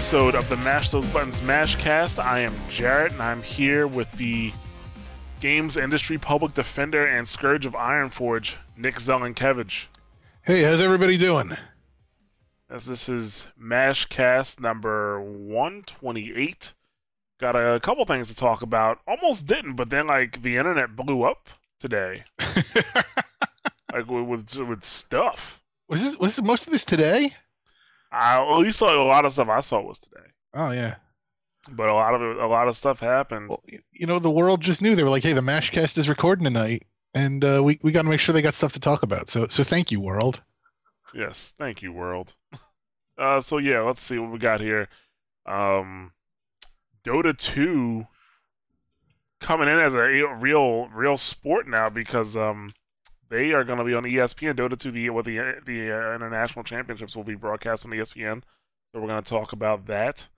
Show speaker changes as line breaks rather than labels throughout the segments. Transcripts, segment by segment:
episode of the Mash Those Buttons Mashcast. I am Jarret and I'm here with the games industry public defender and scourge of Ironforge, Nick Zielenkievicz.
Hey, how's everybody doing?
As this is Mashcast number 128. Got a couple things to talk about. Almost didn't, but then like the internet blew up today. like with with, stuff.
Was this was most of this today?
I at least a lot of stuff I saw was today.
Oh yeah.
But a lot of it, a lot of stuff happened.
Well, you know, the world just knew they were like, "Hey, the Mashcast is recording tonight, and uh, we we got to make sure they got stuff to talk about." So so thank you, world.
Yes, thank you, world. Uh, so yeah, let's see what we got here. Um, Dota two coming in as a real real sport now because um they are going to be on ESPN. Dota two the what the the uh, international championships will be broadcast on ESPN. So we're going to talk about that.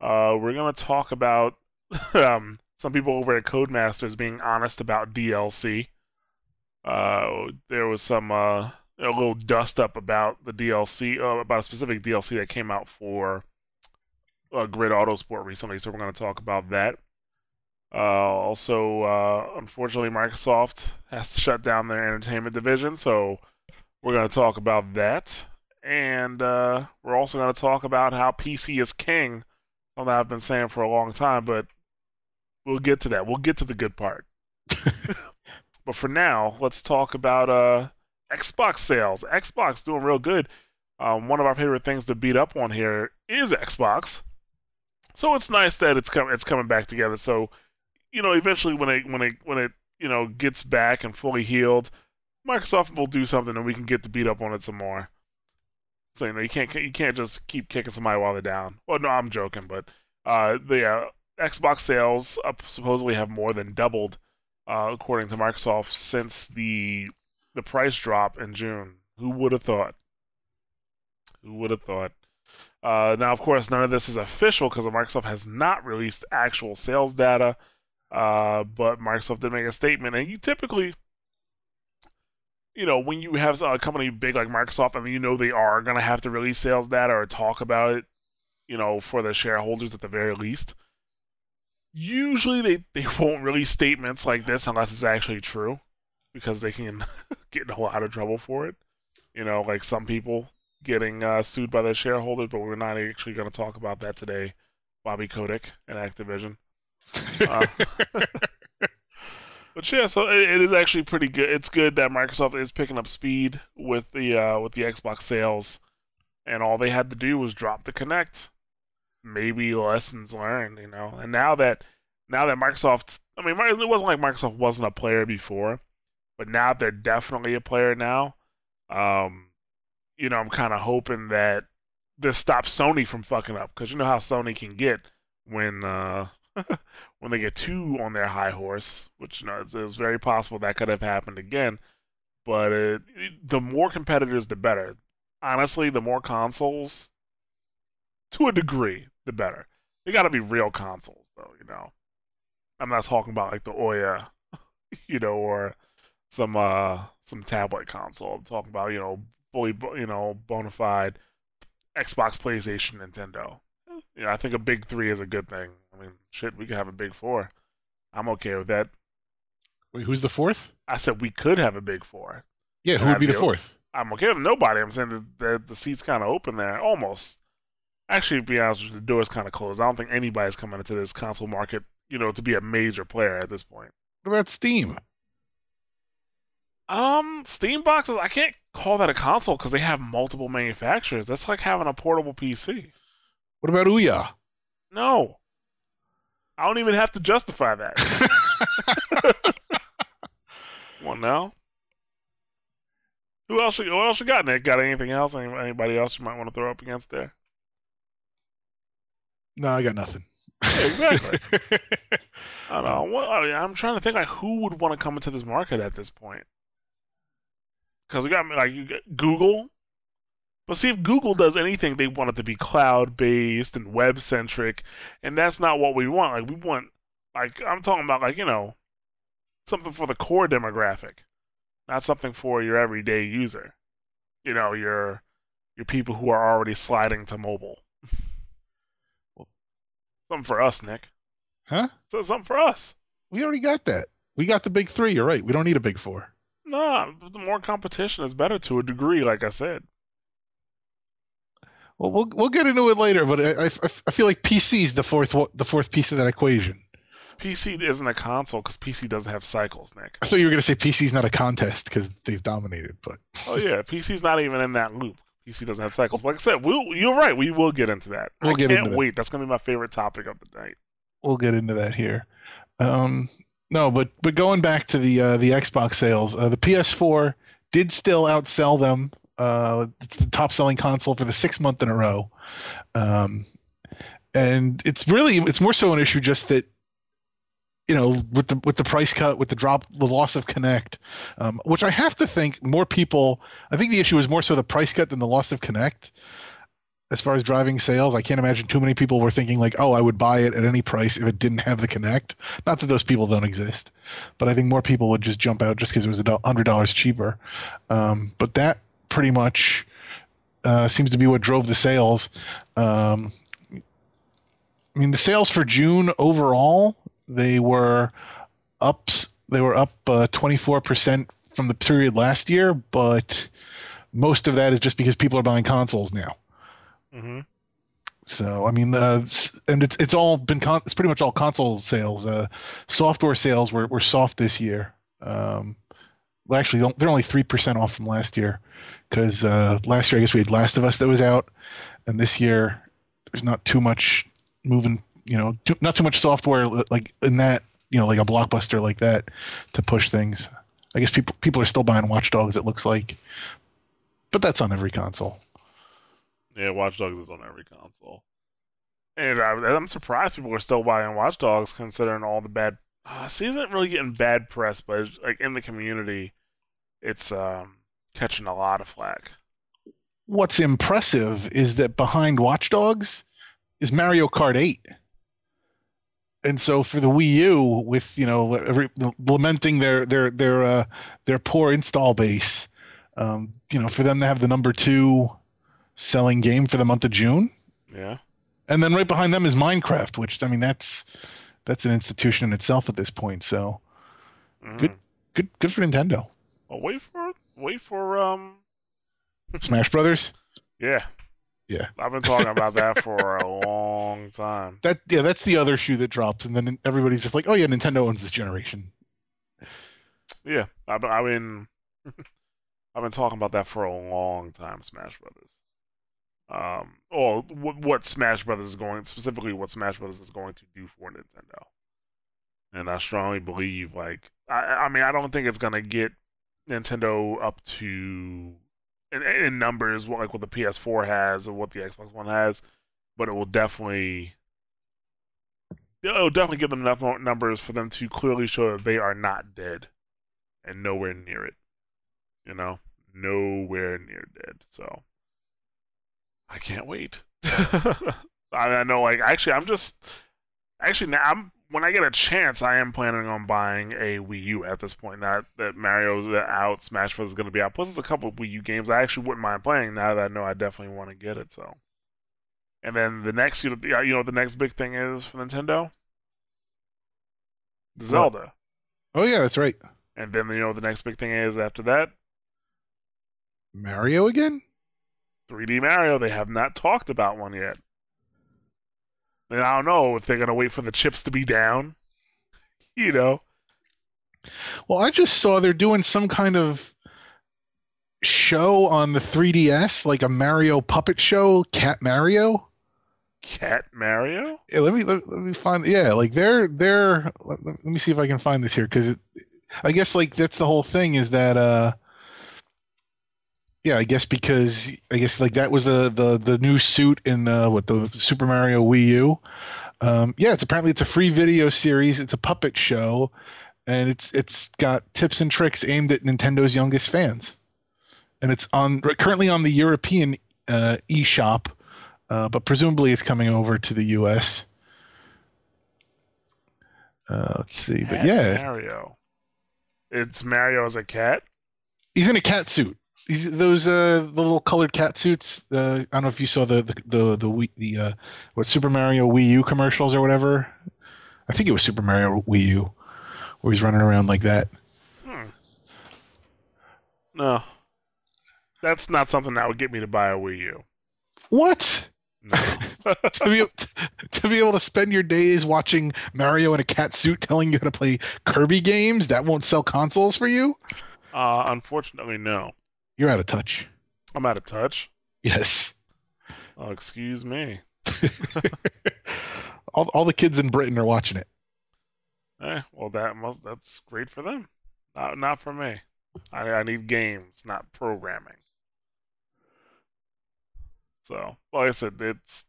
Uh, we're going to talk about um, some people over at Codemasters being honest about DLC. Uh, there was some uh, a little dust up about the DLC, uh, about a specific DLC that came out for uh, Grid Autosport recently. So we're going to talk about that. Uh, also, uh, unfortunately, Microsoft has to shut down their entertainment division, so we're going to talk about that. And uh, we're also going to talk about how PC is king, something I've been saying for a long time, but we'll get to that. We'll get to the good part. but for now, let's talk about uh, Xbox sales. Xbox doing real good. Um, one of our favorite things to beat up on here is Xbox. So it's nice that it's com- it's coming back together. So you know, eventually when it when it when it you know gets back and fully healed, Microsoft will do something and we can get to beat up on it some more. So you know you can't you can't just keep kicking somebody while they're down. Well, no, I'm joking, but uh, the uh, Xbox sales uh, supposedly have more than doubled, uh, according to Microsoft, since the the price drop in June. Who would have thought? Who would have thought? Uh, now, of course, none of this is official because Microsoft has not released actual sales data. Uh, but Microsoft did make a statement, and you typically, you know, when you have a company big like Microsoft, and you know they are going to have to release sales data or talk about it, you know, for the shareholders at the very least. Usually, they they won't release statements like this unless it's actually true, because they can get in a whole lot of trouble for it. You know, like some people getting uh, sued by their shareholders, but we're not actually going to talk about that today. Bobby Kotick and Activision. Uh, but yeah, so it, it is actually pretty good. It's good that Microsoft is picking up speed with the uh, with the Xbox sales, and all they had to do was drop the Kinect. Maybe lessons learned, you know. And now that now that Microsoft, I mean, it wasn't like Microsoft wasn't a player before, but now they're definitely a player now. Um, you know, I'm kind of hoping that this stops Sony from fucking up because you know how Sony can get when uh, when they get two on their high horse, which you know it's, it's very possible that could have happened again. But it, it, the more competitors, the better. Honestly, the more consoles, to a degree, the better. They got to be real consoles, though. You know, I'm not talking about like the Ouya, you know, or some uh some tablet console. I'm talking about you know fully you know bona fide Xbox, PlayStation, Nintendo. You know, I think a big three is a good thing. I mean, shit, we could have a big four. I'm okay with that.
Wait, who's the fourth?
I said we could have a big four.
Yeah, who would be the fourth?
I'm okay with nobody. I'm saying that the, the seat's kind of open there, almost. Actually, to be honest with you, the door's kind of closed. I don't think anybody's coming into this console market, you know, to be a major player at this point.
What about Steam?
Um, Steam boxes. I can't call that a console because they have multiple manufacturers. That's like having a portable PC.
What about Ouya?
No. I don't even have to justify that. well, now. Who else? What else you got, Nick? Got anything else? Anybody else you might want to throw up against there?
No, I got nothing.
Yeah, exactly. I don't know. What, I mean, I'm trying to think like who would want to come into this market at this point. Because we got like you got Google, but see, if Google does anything, they want it to be cloud based and web centric, and that's not what we want. Like we want, like I'm talking about, like you know, something for the core demographic, not something for your everyday user. You know, your your people who are already sliding to mobile. well, something for us, Nick.
Huh?
So something for us.
We already got that. We got the big three. You're right. We don't need a big four.
Nah, the more competition is better to a degree, like I said.
Well, we'll we'll get into it later, but I, I, I feel like PC is the fourth the fourth piece of that equation.
PC isn't a console because PC doesn't have cycles, Nick.
I thought you were going to say PC is not a contest because they've dominated, but
oh yeah, PC's not even in that loop. PC doesn't have cycles. Like I said, we'll, you're right. We will get into that.
We'll
I
get
can't
into
wait. That. That's going to be my favorite topic of the night.
We'll get into that here. Um, no, but but going back to the uh, the Xbox sales, uh, the PS4 did still outsell them. Uh, it's the top selling console for the sixth month in a row. Um, and it's really it's more so an issue just that you know with the with the price cut with the drop the loss of Kinect um, which i have to think more people i think the issue is more so the price cut than the loss of Kinect. As far as driving sales i can't imagine too many people were thinking like oh i would buy it at any price if it didn't have the Kinect. Not that those people don't exist but i think more people would just jump out just because it was a hundred dollars cheaper. Um, but that pretty much uh, seems to be what drove the sales um, I mean, the sales for June overall they were up. They were up twenty four percent from the period last year, but most of that is just because people are buying consoles now.
Mm-hmm.
So I mean, uh, and it's it's all been con- it's pretty much all console sales. Uh, software sales were were soft this year. Um, well, actually, they're only three percent off from last year because uh, last year I guess we had Last of Us that was out, and this year there's not too much moving you know, too, not too much software like in that, you know, like a blockbuster like that to push things. I guess people people are still buying Watch Dogs. It looks like, but that's on every console.
Yeah, Watch Dogs is on every console, and I, am surprised people are still buying Watch Dogs considering all the bad. Uh, see, isn't really getting bad press, but like in the community, it's um, catching a lot of flack.
What's impressive is that behind Watch Dogs is Mario Kart 8 and so for the Wii U, with you know every, lamenting their their their uh, their poor install base, um, you know, for them to have the number two selling game for the month of June.
Yeah.
And then right behind them is Minecraft, which I mean that's that's an institution in itself at this point. So mm. good good good for Nintendo.
Wait for wait for um
Smash Brothers.
Yeah.
Yeah.
I've been talking about that for a long time.
That yeah, that's the other shoe that drops, and then everybody's just like, "Oh yeah, Nintendo owns this generation."
Yeah, I, I mean, I've been talking about that for a long time. Smash Brothers. Um, or what, what Smash Brothers is going specifically, what Smash Brothers is going to do for Nintendo. And I strongly believe, like, I, I mean, I don't think it's gonna get Nintendo up to in, in numbers, like what the PS4 has or what the Xbox One has, but it will definitely it'll definitely give them enough numbers for them to clearly show that they are not dead and nowhere near it. You know, nowhere near dead. So I can't wait. I know, like actually, I'm just actually now I'm when I get a chance, I am planning on buying a Wii U at this point. Not that Mario's out, Smash Bros is going to be out. Plus, there's a couple of Wii U games I actually wouldn't mind playing now that I know I definitely want to get it. So, and then the next, you know, you know, the next big thing is for Nintendo, Zelda.
Oh yeah, that's right.
And then you know the next big thing is after that,
Mario again.
3D Mario. They have not talked about one yet. And I don't know if they're gonna wait for the chips to be down. You know.
Well, I just saw they're doing some kind of show on the 3DS, like a Mario puppet show, Cat Mario.
Cat Mario?
Yeah, let me let, let, me find. Yeah, like they're they're. Let, let me see if I can find this here because I guess like that's the whole thing is that uh yeah, I guess because I guess like that was the the the new suit in uh, what the Super Mario Wii U. Um, yeah, it's apparently it's a free video series. It's a puppet show, and it's it's got tips and tricks aimed at Nintendo's youngest fans, and it's on currently on the European uh, eShop, uh, but presumably it's coming over to the US. Uh, let's see, cat but yeah,
Mario. It's Mario as a cat.
He's in a cat suit. Those uh the little colored cat suits. Uh, I don't know if you saw the the the the, the uh what Super Mario Wii U commercials or whatever. I think it was Super Mario Wii U, where he's running around like that.
Hmm. No. That's not something that would get me to buy a Wii U.
What?
No.
to be to be able to spend your days watching Mario in a cat suit telling you how to play Kirby games that won't sell consoles for you?
uh, unfortunately, no.
You're out of touch.
I'm out of touch.
Yes.
Oh, excuse me.
all all the kids in Britain are watching it.
Eh, well, that must that's great for them. Not not for me. I I need games, not programming. So, like I said, it's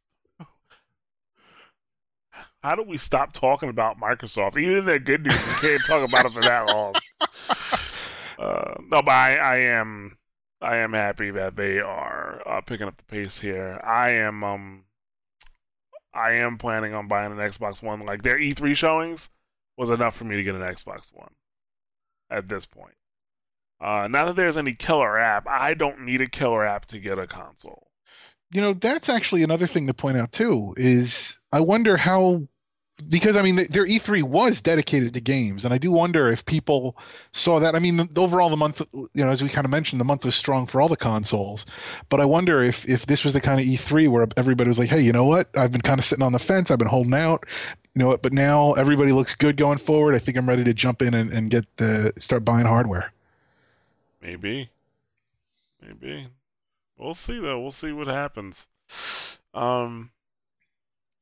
how do we stop talking about Microsoft? Even their good news, we can't talk about it for that long. Uh, no, but I, I am I am happy that they are uh, picking up the pace here. I am um I am planning on buying an Xbox One. Like their E3 showings was enough for me to get an Xbox One at this point. Uh, not that there's any killer app, I don't need a killer app to get a console.
You know, that's actually another thing to point out too. Is I wonder how because I mean their E3 was dedicated to games, and I do wonder if people saw that. I mean, the, overall the month, you know, as we kind of mentioned, the month was strong for all the consoles, but I wonder if if this was the kind of E3 where everybody was like, hey, you know what? I've been kind of sitting on the fence. I've been holding out. You know what? But now everybody looks good going forward. I think I'm ready to jump in and, and get the start buying hardware.
Maybe. Maybe. We'll see though. We'll see what happens. Um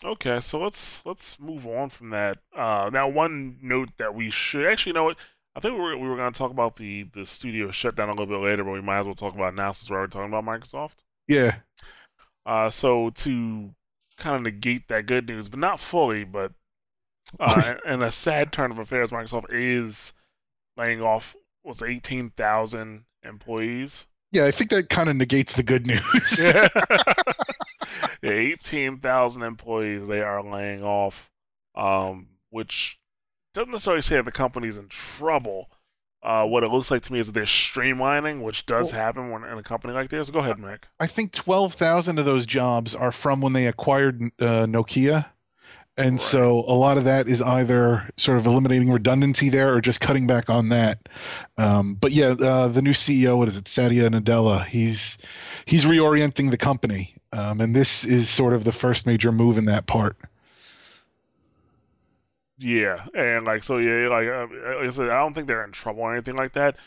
Okay, so let's let's move on from that. Uh now one note that we should actually you know what I think we were we were gonna talk about the the studio shutdown a little bit later, but we might as well talk about now since we're already talking about Microsoft.
Yeah.
Uh so to kind of negate that good news, but not fully, but uh and a sad turn of affairs, Microsoft is laying off was eighteen thousand employees.
Yeah, I think that kind of negates the good news.
yeah, 18,000 employees they are laying off, um, which doesn't necessarily say that the company's in trouble. Uh, what it looks like to me is that they're streamlining, which does
Well-
happen when in a company like this. Go ahead, Nick.
I think 12,000 of those jobs are from when they acquired uh, Nokia. And
Right.
so a lot of that is either sort of eliminating redundancy there or just cutting back on that. Um, but yeah, uh, the new CEO, what is it, Satya Nadella? He's he's reorienting the company, um, and this is sort of the first major move in that part.
Yeah, and like so, yeah, like, uh, like I said, I don't think they're in trouble or anything like that.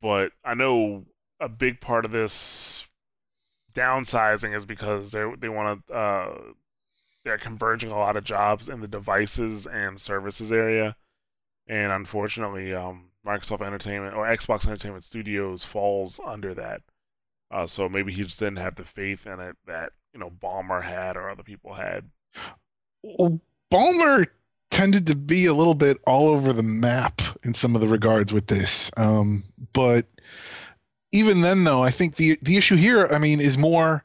But I know a big part of this downsizing is because they they want to uh, they're converging a lot of jobs in the devices and services area, and unfortunately, um, Microsoft Entertainment or Xbox Entertainment Studios falls under that. Uh, so maybe he just didn't have the faith in it that you know Ballmer had or other people had.
Well, Ballmer tended to be a little bit all over the map in some of the regards with this. Um, but even then, though, I think the the issue here, I mean, is more.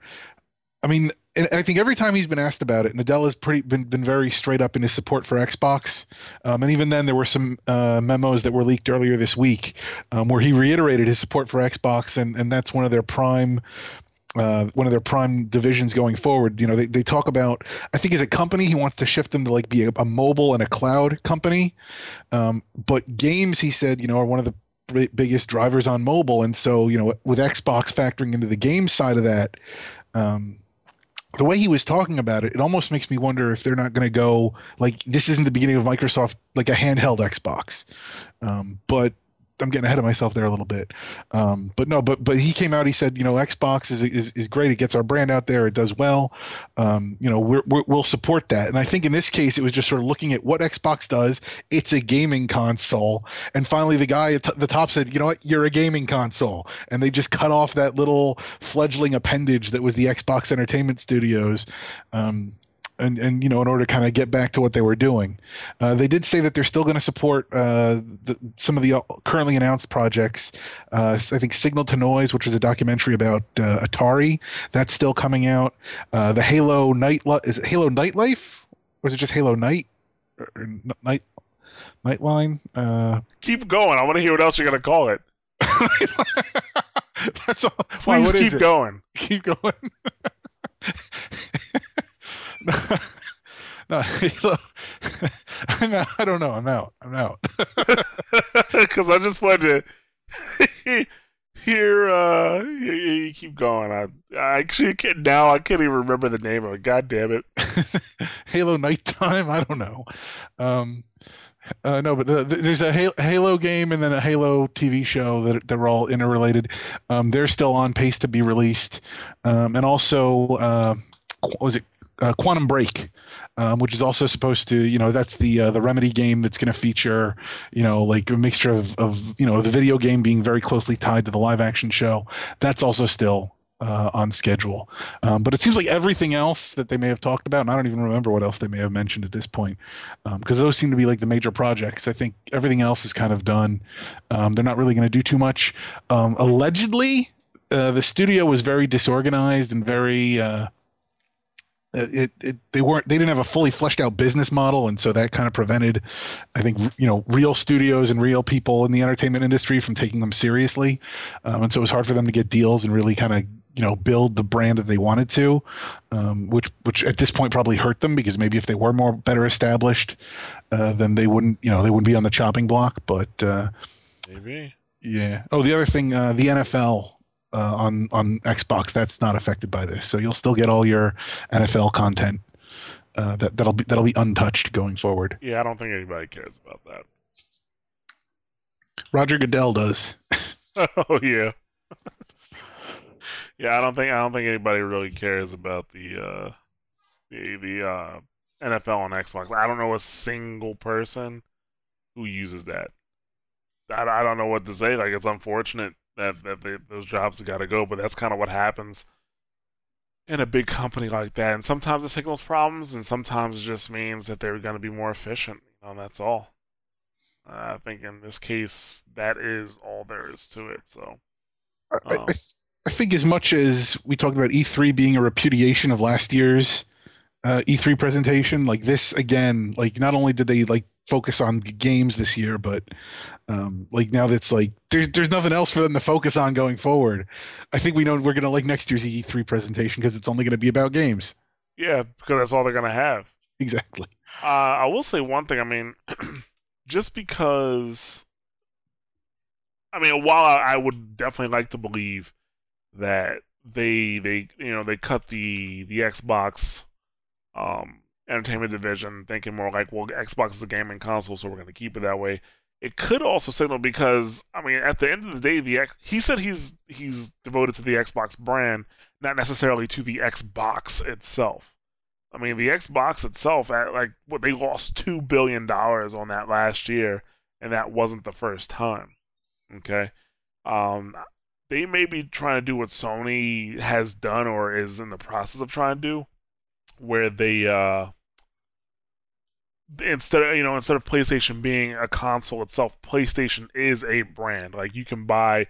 I mean, and I think every time he's been asked about it, Nadella's pretty been been very straight up in his support for Xbox. Um, and even then, there were some uh, memos that were leaked earlier this week um, where he reiterated his support for Xbox, and and that's one of their prime. Uh, one of their prime divisions going forward. You know, they, they talk about, I think as a company, he wants to shift them to like be a, a mobile and a cloud company. Um, but games, he said, you know, are one of the biggest drivers on mobile. And so, you know, with Xbox factoring into the game side of that, um, the way he was talking about it, it almost makes me wonder if they're not going to go like this isn't the beginning of Microsoft, like a handheld Xbox. Um, but I'm getting ahead of myself there a little bit. Um, but no, but but he came out. He said, you know, Xbox is is, is great. It gets our brand out there. It does well. Um, you know, we're, we'll support that. And I think in this case, it was just sort of looking at what Xbox does. It's a gaming console. And finally, the guy at the top said, you know what, you're a gaming console. And they just cut off that little fledgling appendage that was the Xbox Entertainment Studios. Um, and, and you know in order to kind of get back to what they were doing uh, they did say that they're still going to support uh, the, some of the currently announced projects uh, i think signal to noise which was a documentary about uh, atari that's still coming out uh, the halo night is it halo nightlife or is it just halo night or, or night nightline uh,
Keep going. I want to hear what else you're gonna call it.
That's all. Why,
Please
is
keep going.
Keep going. no, Halo. I'm out. I don't know. I'm out. I'm out.
Because I just wanted to hear. Uh, you, you keep going. I, I actually can't, now I can't even remember the name of it. God damn it!
Halo Nighttime. I don't know. Um, uh, no, but the, the, there's a Halo, Halo game and then a Halo TV show that they're all interrelated. Um, they're still on pace to be released, um, and also uh, what was it uh, Quantum Break, um, which is also supposed to, you know, that's the uh, the Remedy game that's going to feature, you know, like a mixture of of you know the video game being very closely tied to the live action show. That's also still uh, on schedule. Um, but it seems like everything else that they may have talked about, and I don't even remember what else they may have mentioned at this point, because those seem to be like the major projects. I think everything else is kind of done. Um, they're not really going to do too much. Um, allegedly, uh, the studio was very disorganized and very. Uh, it, it they weren't they didn't have a fully fleshed out business model. And so that kind of prevented i think you know real studios and real people in the entertainment industry from taking them seriously. Um, and so it was hard for them to get deals and really kind of you know build the brand that they wanted to um, which which at this point probably hurt them because maybe if they were more better established uh, then they wouldn't you know they wouldn't be on the chopping block. But uh,
Maybe.
yeah. Oh the other thing uh, the nfl uh, on on xbox that's not affected by this so you'll still get all your nfl content uh, that that'll be that'll be untouched going forward
Yeah, I don't think anybody cares about that.
roger goodell does
oh yeah. yeah, I don't think I don't think anybody really cares about the uh the the uh NFL on Xbox. I don't know a single person who uses that. I, I don't know what to say. Like it's unfortunate that that they, those jobs have got to go, but that's kind of what happens in a big company like that. And sometimes it signals problems, and sometimes it just means that they're going to be more efficient. You know, and that's all. Uh, I think in this case, that is all there is to it. So.
I, I,
Um,
I think as much as we talked about E3 being a repudiation of last year's uh, E3 presentation, like this again, like not only did they like focus on games this year, but um, like now that's like there's there's nothing else for them to focus on going forward. I think we know we're gonna like next year's E3 presentation because it's only gonna be about games.
Yeah, because that's all they're gonna have.
Exactly.
Uh, I will say one thing. I mean, just because, I mean, while I, I would definitely like to believe that they they you know they cut the the Xbox um entertainment division, thinking more like, well, Xbox is a gaming console, so we're gonna keep it that way. It could also signal because I mean, at the end of the day, the X, he said he's he's devoted to the Xbox brand, not necessarily to the Xbox itself. I mean, the Xbox itself, at like what they lost two billion dollars on that last year, and that wasn't the first time. Okay, um, they may be trying to do what Sony has done or is in the process of trying to do, where they uh, instead of you know instead of PlayStation being a console itself, PlayStation is a brand. Like you can buy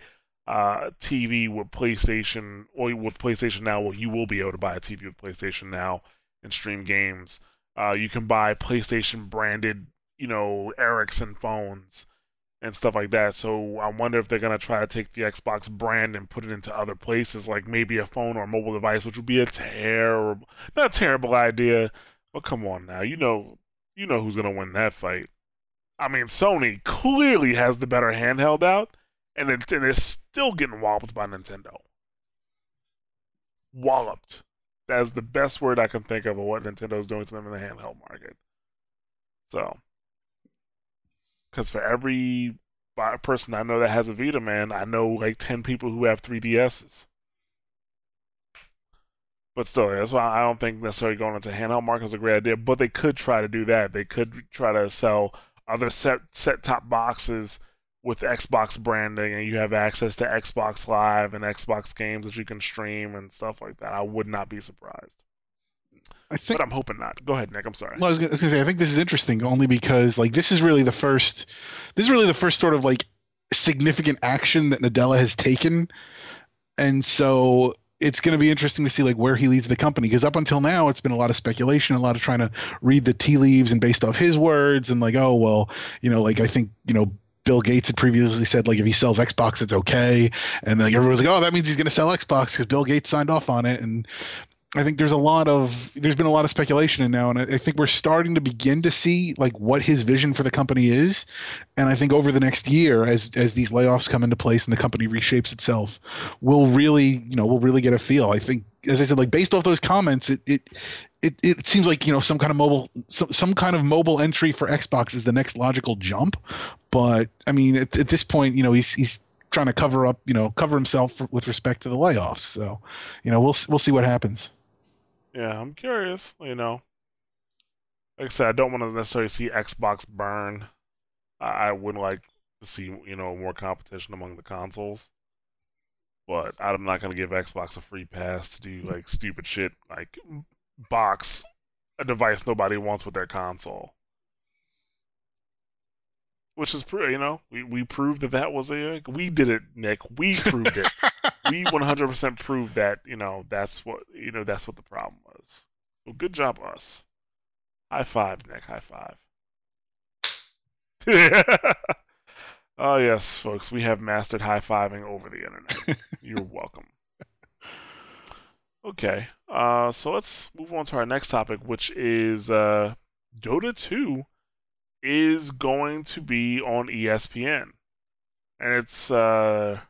uh, TV with PlayStation or with PlayStation Now. Well, you will be able to buy a TV with PlayStation Now and stream games. Uh, you can buy PlayStation branded, you know, Ericsson phones and stuff like that. So I wonder if they're gonna try to take the Xbox brand and put it into other places, like maybe a phone or a mobile device, which would be a terrible, not a terrible idea. But come on now, you know, you know who's gonna win that fight. I mean, Sony clearly has the better handheld out, and it, and it's still getting walloped by Nintendo. Walloped. That's the best word I can think of of what Nintendo's doing to them in the handheld market. So, because for every person I know that has a Vita, man, I know like 10 people who have 3DSs. But still, that's why I don't think necessarily going into handheld market is a great idea. But they could try to do that. They could try to sell other set set top boxes with Xbox branding, and you have access to Xbox Live and Xbox games that you can stream and stuff like that. I would not be surprised.
I think
But I'm hoping not. Go ahead, Nick. I'm sorry.
Well, I was gonna, I was gonna say I think this is interesting only because like this is really the first, this is really the first sort of like significant action that Nadella has taken, and so it's going to be interesting to see like where he leads the company because up until now it's been a lot of speculation, a lot of trying to read the tea leaves and based off his words and like oh well you know like I think you know Bill Gates had previously said like if he sells Xbox, it's okay, and like everyone's like, oh, that means he's going to sell Xbox because Bill Gates signed off on it, and I think there's a lot of there's been a lot of speculation in now, and I, think we're starting to begin to see like what his vision for the company is, and I think over the next year, as as these layoffs come into place and the company reshapes itself, we'll really you know we'll really get a feel. I think, as I said, like based off those comments, it it it, it seems like you know some kind of mobile some, some kind of mobile entry for Xbox is the next logical jump, but I mean at, at this point, you know he's he's trying to cover up you know cover himself for, with respect to the layoffs. So, you know we'll we'll see what happens.
Yeah, I'm curious. You know, like I said, I don't want to necessarily see Xbox burn. I, I would like to see you know more competition among the consoles, but I'm not gonna give Xbox a free pass to do like stupid shit like box a device nobody wants with their console. Which is, you know, we, we proved that that was a, we did it, Nick. We proved it. we 100% proved that, you know, that's what, you know, that's what the problem was. well good job, us. High five, Nick. High five. oh, yes, folks. We have mastered high fiving over the internet. You're welcome. Okay, uh, so let's move on to our next topic, which is uh, Dota 2 is going to be on ESPN. And it's, uh,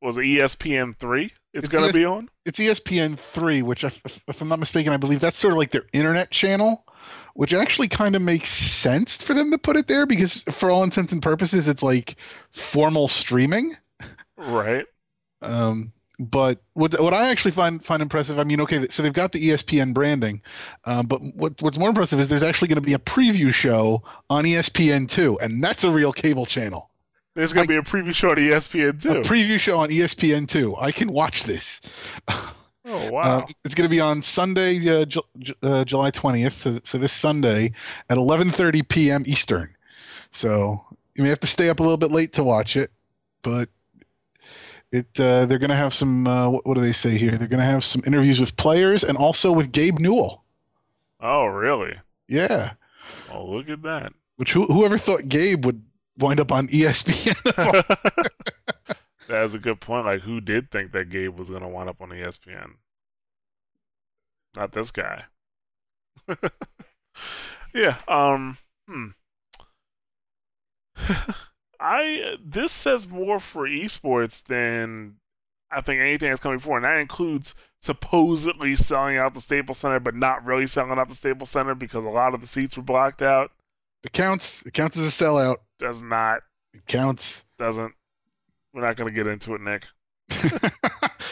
was it ESPN 3 it's, it's going to be on?
It's ESPN 3, which, if, if I'm not mistaken, I believe that's sort of like their internet channel, which actually kind of makes sense for them to put it there because, for all intents and purposes, it's like formal streaming.
Right.
Um, but what what I actually find find impressive, I mean, okay, so they've got the ESPN branding, uh, but what what's more impressive is there's actually going to be a preview show on ESPN two, and that's a real cable channel.
There's going to be a preview show on ESPN two.
A preview show on ESPN two. I can watch this.
Oh wow!
Uh, it's going to be on Sunday, uh, Ju- uh, July twentieth. So, so, this Sunday at eleven thirty p.m. Eastern. So you may have to stay up a little bit late to watch it, but it uh, they're going to have some uh, what, what, do they say here? They're going to have some interviews with players and also with Gabe Newell.
Oh, really?
Yeah.
Oh, look at that.
Which who, whoever thought Gabe would wind up on ESPN?
That's a good point. Like, who did think that Gabe was going to wind up on ESPN? Not this guy. yeah. Um. Hmm. I this says more for esports than I think anything that's coming forward, and that includes supposedly selling out the Staples Center, but not really selling out the Staples Center because a lot of the seats were blocked out.
It counts. It counts as a sellout.
Does not.
It counts.
Doesn't. We're not going to get into it, Nick.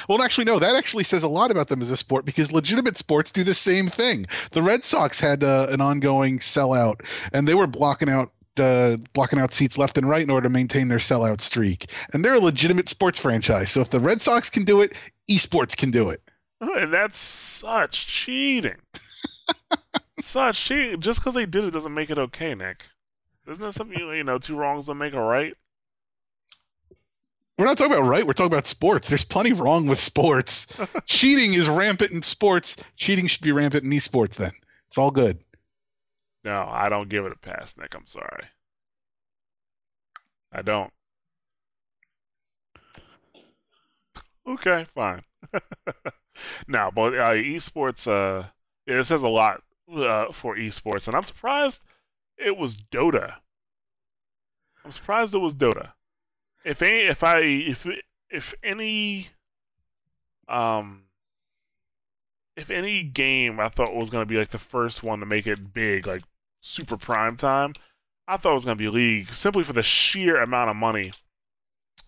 well, actually, no. That actually says a lot about them as a sport because legitimate sports do the same thing. The Red Sox had uh, an ongoing sellout, and they were blocking out uh, blocking out seats left and right in order to maintain their sellout streak. And they're a legitimate sports franchise. So if the Red Sox can do it, esports can do it.
And that's such cheating. such cheating. Just because they did it doesn't make it okay, Nick. Isn't that something you, you know? Two wrongs don't make a right.
We're not talking about right. We're talking about sports. There's plenty wrong with sports. Cheating is rampant in sports. Cheating should be rampant in esports. Then it's all good.
No, I don't give it a pass, Nick. I'm sorry. I don't. Okay, fine. now, but uh, esports, uh, it says a lot uh, for esports, and I'm surprised it was Dota. I'm surprised it was Dota. If any, if I, if if any, um, if any game I thought was gonna be like the first one to make it big, like super prime time. I thought it was going to be League simply for the sheer amount of money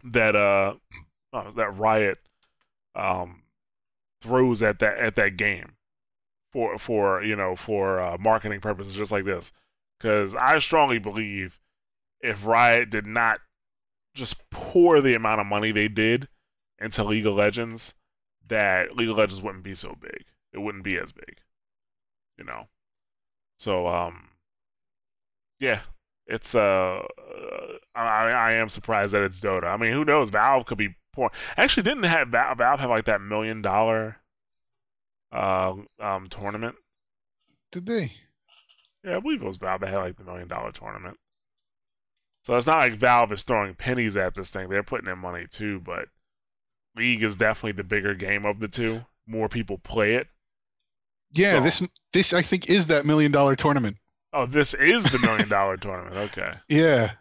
that uh, uh that Riot um throws at that at that game for for you know for uh, marketing purposes just like this because I strongly believe if Riot did not just pour the amount of money they did into League of Legends that League of Legends wouldn't be so big it wouldn't be as big you know so um yeah, it's uh, I, I am surprised that it's Dota. I mean, who knows? Valve could be poor. Actually, didn't have Valve, Valve have like that million dollar uh um tournament?
Did they?
Yeah, I believe it was Valve that had like the million dollar tournament. So it's not like Valve is throwing pennies at this thing. They're putting in money too, but League is definitely the bigger game of the two. More people play it.
Yeah,
So-
this this I think is that million dollar tournament.
Oh, this is the million dollar tournament. Okay.
Yeah,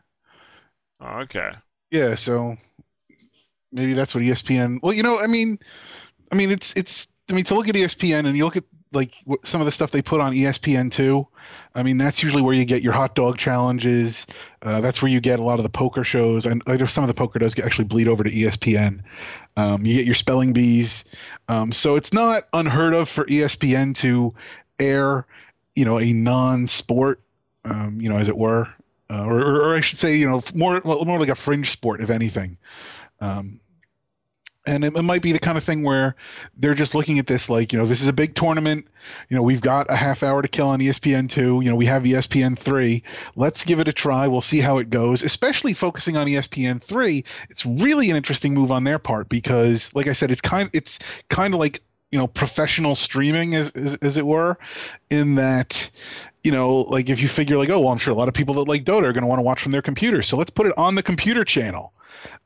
Oh, okay.
yeah. So maybe that's what ESPN. Well, you know, I mean, I mean, it's it's. I mean, to look at ESPN and you look at like what, some of the stuff they put on ESPN two. I mean, that's usually where you get your hot dog challenges. Uh, that's where you get a lot of the poker shows, and I know some of the poker does actually bleed over to ESPN. Um, you get your spelling bees, um, so it's not unheard of for ESPN to air, you know, a non-sport, um, you know, as it were, uh, or, or, I should say, you know, more more like a fringe sport, if anything. Um, and it, it might be the kind of thing where they're just looking at this like, you know, this is a big tournament. You know, we've got a half hour to kill on ESPN two. You know, we have ESPN three. Let's give it a try. We'll see how it goes. Especially focusing on ESPN three, it's really an interesting move on their part because, like I said, it's kind it's kind of like you know professional streaming as, as as it were, in that you know, like if you figure like, oh, well, I'm sure a lot of people that like Dota are going to want to watch from their computer, so let's put it on the computer channel.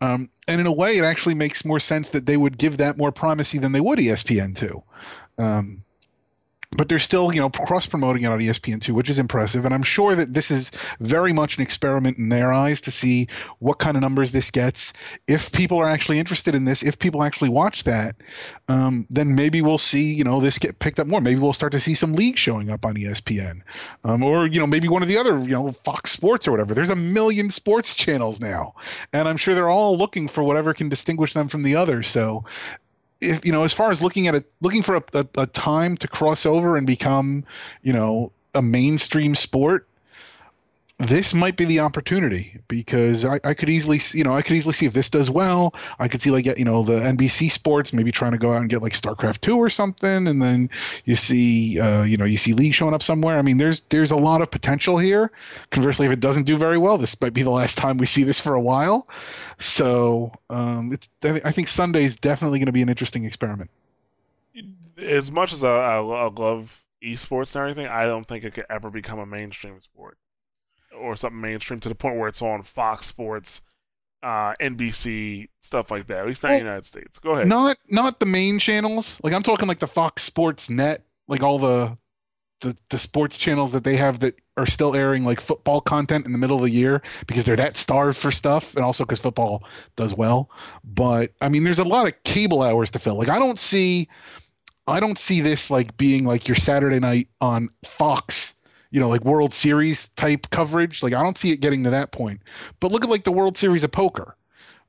Um, and in a way, it actually makes more sense that they would give that more primacy than they would ESPN two. Um, but they're still, you know, cross promoting it on E ESPN2, which is impressive. And I'm sure that this is very much an experiment in their eyes to see what kind of numbers this gets. If people are actually interested in this, if people actually watch that, um, then maybe we'll see, you know, this get picked up more. Maybe we'll start to see some leagues showing up on ESPN, um, or you know, maybe one of the other, you know, Fox Sports or whatever. There's a million sports channels now, and I'm sure they're all looking for whatever can distinguish them from the others. So if you know as far as looking at it looking for a, a, a time to cross over and become you know a mainstream sport this might be the opportunity because I, I could easily you know I could easily see if this does well I could see like you know the NBC sports maybe trying to go out and get like StarCraft 2 or something and then you see uh, you know you see league showing up somewhere. I mean there's there's a lot of potential here. Conversely if it doesn't do very well this might be the last time we see this for a while. So um, it's I think Sunday is definitely going to be an interesting experiment.
As much as I, I love esports and everything, I don't think it could ever become a mainstream sport or something mainstream to the point where it's on Fox Sports, uh, NBC, stuff like that. At least not in the United States. Go ahead.
not not the main channels like i'm talking like the fox sports net like all the the, the sports channels that they have that are still airing like football content in the middle of the year because they're that starved for stuff and also because football does well but i mean there's a lot of cable hours to fill like i don't see i don't see this like being like your saturday night on fox you know like world series type coverage like i don't see it getting to that point but look at like the world series of poker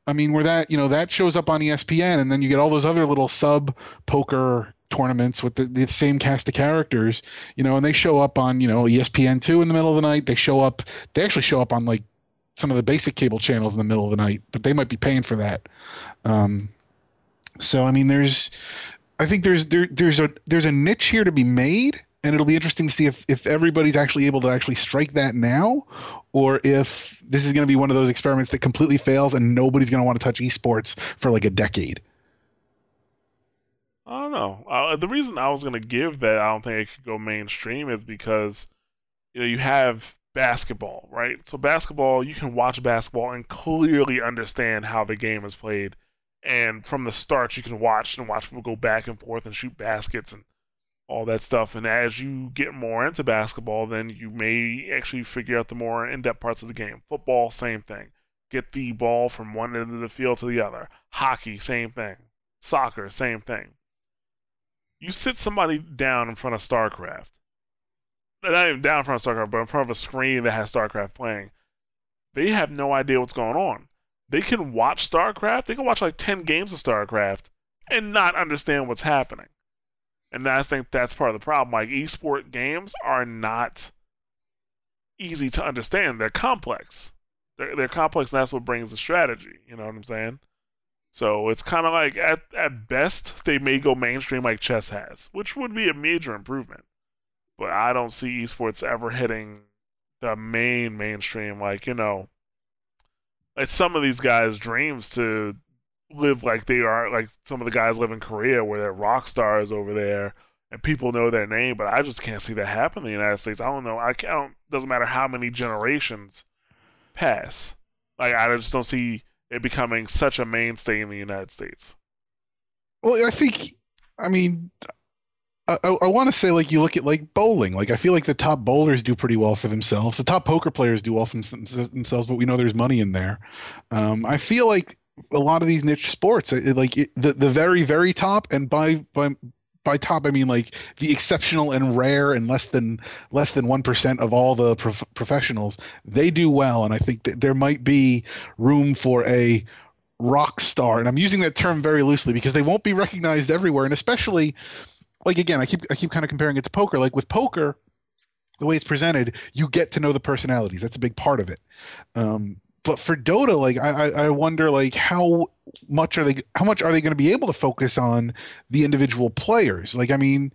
I mean, where that you know that shows up on ESPN, and then you get all those other little sub poker tournaments with the, the same cast of characters, you know, and they show up on you know ESPN two in the middle of the night. They show up, they actually show up on like some of the basic cable channels in the middle of the night, but they might be paying for that. Um, so I mean, there's, I think there's there there's a there's a niche here to be made, and it'll be interesting to see if if everybody's actually able to actually strike that now, or if this is going to be one of those experiments that completely fails and nobody's going to want to touch esports for like a decade.
I don't know. Uh, the reason I was gonna give that I don't think it could go mainstream is because you know you have basketball, right? So basketball, you can watch basketball and clearly understand how the game is played, and from the start, you can watch and watch people go back and forth and shoot baskets and all that stuff. And as you get more into basketball, then you may actually figure out the more in-depth parts of the game. Football, same thing. Get the ball from one end of the field to the other. Hockey, same thing. Soccer, same thing you sit somebody down in front of StarCraft, not even down in front of StarCraft, but in front of a screen that has StarCraft playing, they have no idea what's going on. They can watch StarCraft, they can watch like 10 games of StarCraft and not understand what's happening. And I think that's part of the problem. Like, esport games are not easy to understand, they're complex. They're, they're complex, and that's what brings the strategy. You know what I'm saying? So it's kind of like at at best they may go mainstream like chess has, which would be a major improvement. But I don't see esports ever hitting the main mainstream like you know. It's some of these guys' dreams to live like they are like some of the guys live in Korea where they're rock stars over there and people know their name, but I just can't see that happen in the United States. I don't know. I can't. Doesn't matter how many generations pass. Like I just don't see it becoming such a mainstay in the United States.
Well, I think, I mean, I, I, I want to say like you look at like bowling. Like I feel like the top bowlers do pretty well for themselves. The top poker players do well for themselves, but we know there's money in there. Um, I feel like a lot of these niche sports, it, like the the very very top, and by by by top I mean like the exceptional and rare and less than less than one percent of all the prof- professionals. They do well, and I think that there might be room for a rock star, and I'm using that term very loosely because they won't be recognized everywhere, and especially like again, I keep I keep kind of comparing it to poker. Like with poker, the way it's presented, you get to know the personalities. That's a big part of it. Um, but for Dota, like I, I wonder like how much are they how much are they going to be able to focus on the individual players? Like I mean,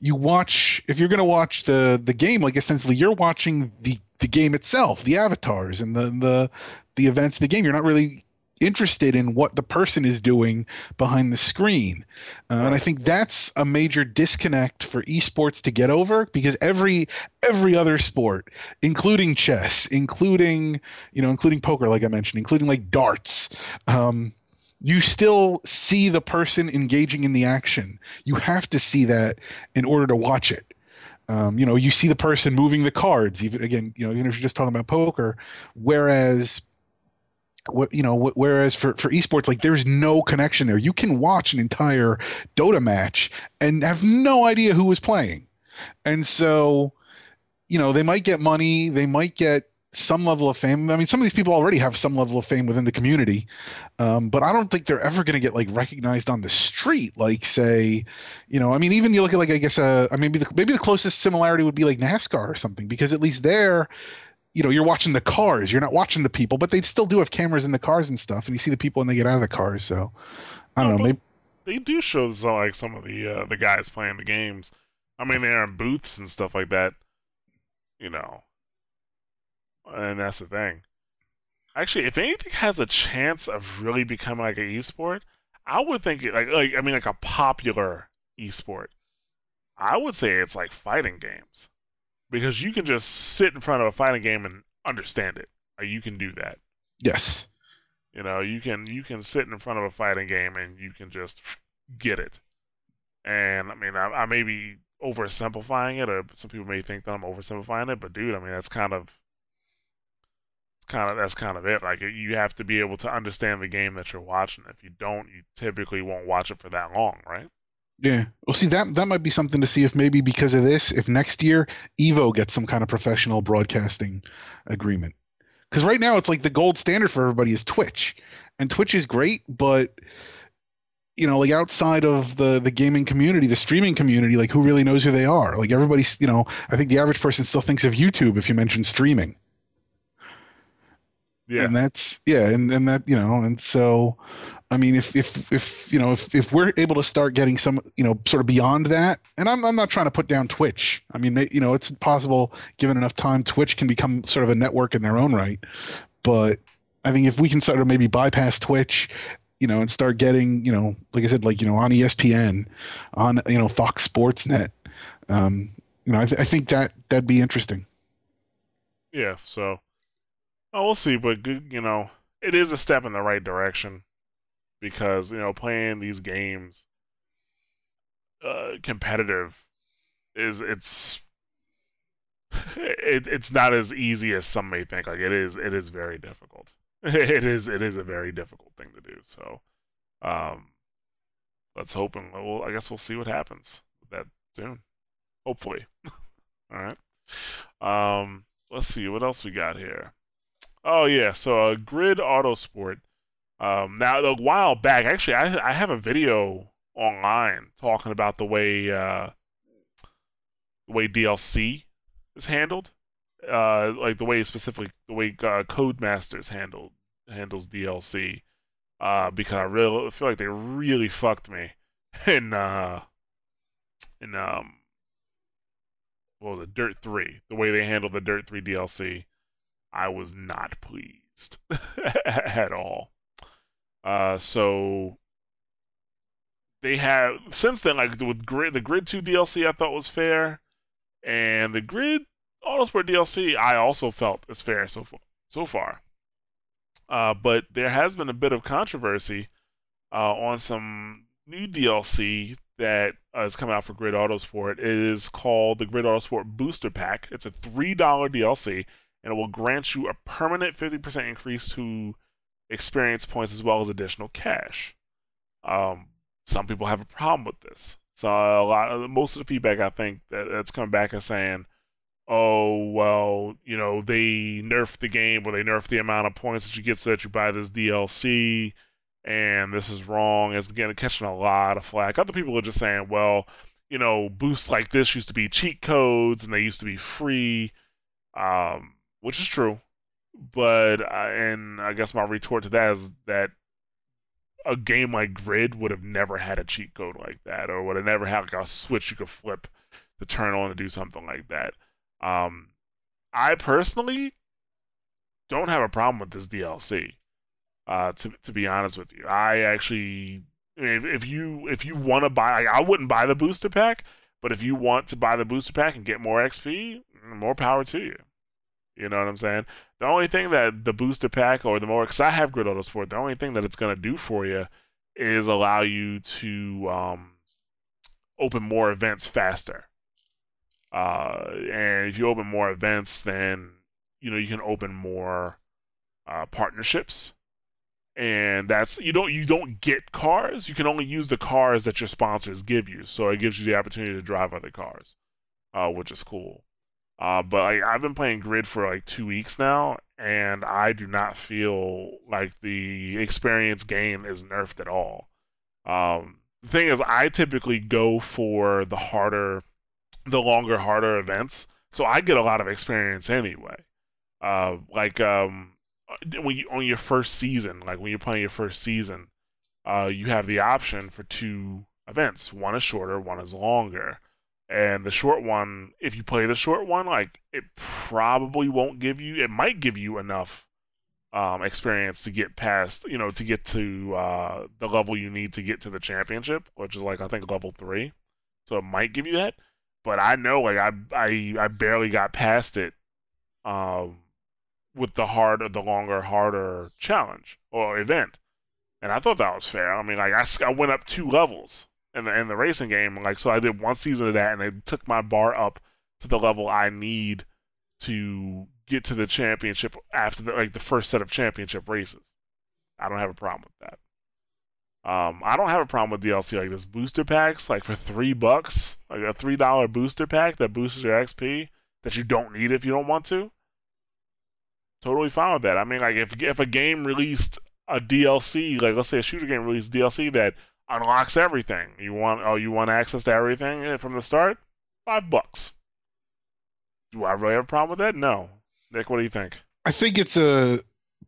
you watch if you're going to watch the the game, like essentially you're watching the the game itself, the avatars and the the the events of the game. You're not really interested in what the person is doing behind the screen. Uh, and I think that's a major disconnect for esports to get over because every every other sport, including chess, including you know, including poker, like I mentioned, including like darts, um, you still see the person engaging in the action. You have to see that in order to watch it. Um, you know, you see the person moving the cards. Even again, you know, even if you're just talking about poker, whereas you know whereas for for esports like there's no connection there. You can watch an entire dota match and have no idea who was playing. And so you know they might get money they might get some level of fame. I mean some of these people already have some level of fame within the community um, but i don't think they're ever going to get like recognized on the street like say you know i mean even you look at like i guess uh, I maybe the, maybe the closest similarity would be like nascar or something because at least there you know, you're watching the cars, you're not watching the people, but they still do have cameras in the cars and stuff, and you see the people when they get out of the cars. So I don't no, know. Maybe
they do show some, like some of the uh, the guys playing the games. I mean, they're in booths and stuff like that. You know, and that's the thing. Actually, if anything has a chance of really becoming like an esport, I would think it like like I mean like a popular esport. I would say it's like fighting games because you can just sit in front of a fighting game and understand it. Like you can do that.
Yes.
You know, you can you can sit in front of a fighting game and you can just get it. And I mean, I, I may be oversimplifying it, or some people may think that I'm oversimplifying it, but dude, I mean, that's kind of kind of that's kind of it. Like you have to be able to understand the game that you're watching. If you don't, you typically won't watch it for that long, right?
Yeah. Well, see that that might be something to see if maybe because of this, if next year Evo gets some kind of professional broadcasting agreement. Because right now it's like the gold standard for everybody is Twitch, and Twitch is great, but you know, like outside of the the gaming community, the streaming community, like who really knows who they are? Like everybody's, you know, I think the average person still thinks of YouTube if you mention streaming. Yeah. And that's yeah, and and that you know, and so I mean, if if if you know if if we're able to start getting some you know sort of beyond that, and I'm I'm not trying to put down Twitch. I mean, they, you know, it's possible given enough time, Twitch can become sort of a network in their own right. But I think if we can sort of maybe bypass Twitch, you know, and start getting you know, like I said, like you know, on ESPN, on you know Fox Sports Net, um, you know, I, th- I think that that'd be interesting.
Yeah. So, oh, we'll see, but you know, it is a step in the right direction because you know playing these games uh, competitive is it's it, it's not as easy as some may think. Like it is, it is very difficult. it is, it is a very difficult thing to do. So, um, let's hope and well, I guess we'll see what happens with that soon. Hopefully. All right. Um, let's see what else we got here. Oh yeah, so uh, Grid Autosport um, now, a while back, actually, I I have a video online talking about the way uh, the way DLC is handled, uh, like the way specifically the way uh, Codemasters handled handles DLC, uh, because I really feel like they really fucked me in uh, in um, well, the Dirt Three, the way they handled the Dirt Three DLC, I was not pleased at all. Uh, so they have since then, like with Grid, the Grid Two DLC, I thought was fair, and the Grid Autosport DLC, I also felt is fair so far. So far, Uh, but there has been a bit of controversy uh, on some new DLC that uh, is coming out for Grid Autosport. It is called the Grid Autosport Booster Pack. It's a $3 DLC, and it will grant you a permanent 50% increase to experience points as well as additional cash. Um, some people have a problem with this. So a lot, of most of the feedback I think that, that's come back is saying, "Oh well, you know they nerfed the game, or they nerfed the amount of points that you get so that you buy this DLC, and this is wrong." It's beginning catching a lot of flack. Other people are just saying, "Well, you know, boosts like this used to be cheat codes, and they used to be free," um, which is true. But and I guess my retort to that is that a game like Grid would have never had a cheat code like that, or would have never had like a switch you could flip to turn on to do something like that. Um, I personally don't have a problem with this DLC. Uh, to to be honest with you, I actually, if, if you if you want to buy, I wouldn't buy the booster pack, but if you want to buy the booster pack and get more XP, more power to you. You know what I'm saying? The only thing that the booster pack or the more, because I have Grid Autosport, the only thing that it's going to do for you is allow you to um, open more events faster. Uh, and if you open more events, then you know you can open more uh, partnerships, and that's you don't you don't get cars. You can only use the cars that your sponsors give you. So it gives you the opportunity to drive other cars, uh, which is cool. Uh, but like, I've been playing Grid for like two weeks now, and I do not feel like the experience gain is nerfed at all. Um, the thing is, I typically go for the harder, the longer, harder events, so I get a lot of experience anyway. Uh, like um, when you on your first season, like when you're playing your first season, uh, you have the option for two events. One is shorter, one is longer. And the short one, if you play the short one, like it probably won't give you. It might give you enough um, experience to get past, you know, to get to uh, the level you need to get to the championship, which is like I think level three. So it might give you that, but I know like I I I barely got past it, um, with the harder, the longer, harder challenge or event, and I thought that was fair. I mean, like I, I went up two levels in the in the racing game. Like so, I did one season of that, and it took my bar up to the level I need to get to the championship after the, like the first set of championship races. I don't have a problem with that. Um, I don't have a problem with DLC like this booster packs, like for three bucks, like a three dollar booster pack that boosts your XP that you don't need if you don't want to. Totally fine with that. I mean, like if if a game released a DLC, like let's say a shooter game released DLC that unlocks everything. You want oh you want access to everything eh, from the start? Five bucks. Do I really have a problem with that? No. Nick, what do you think?
I think it's a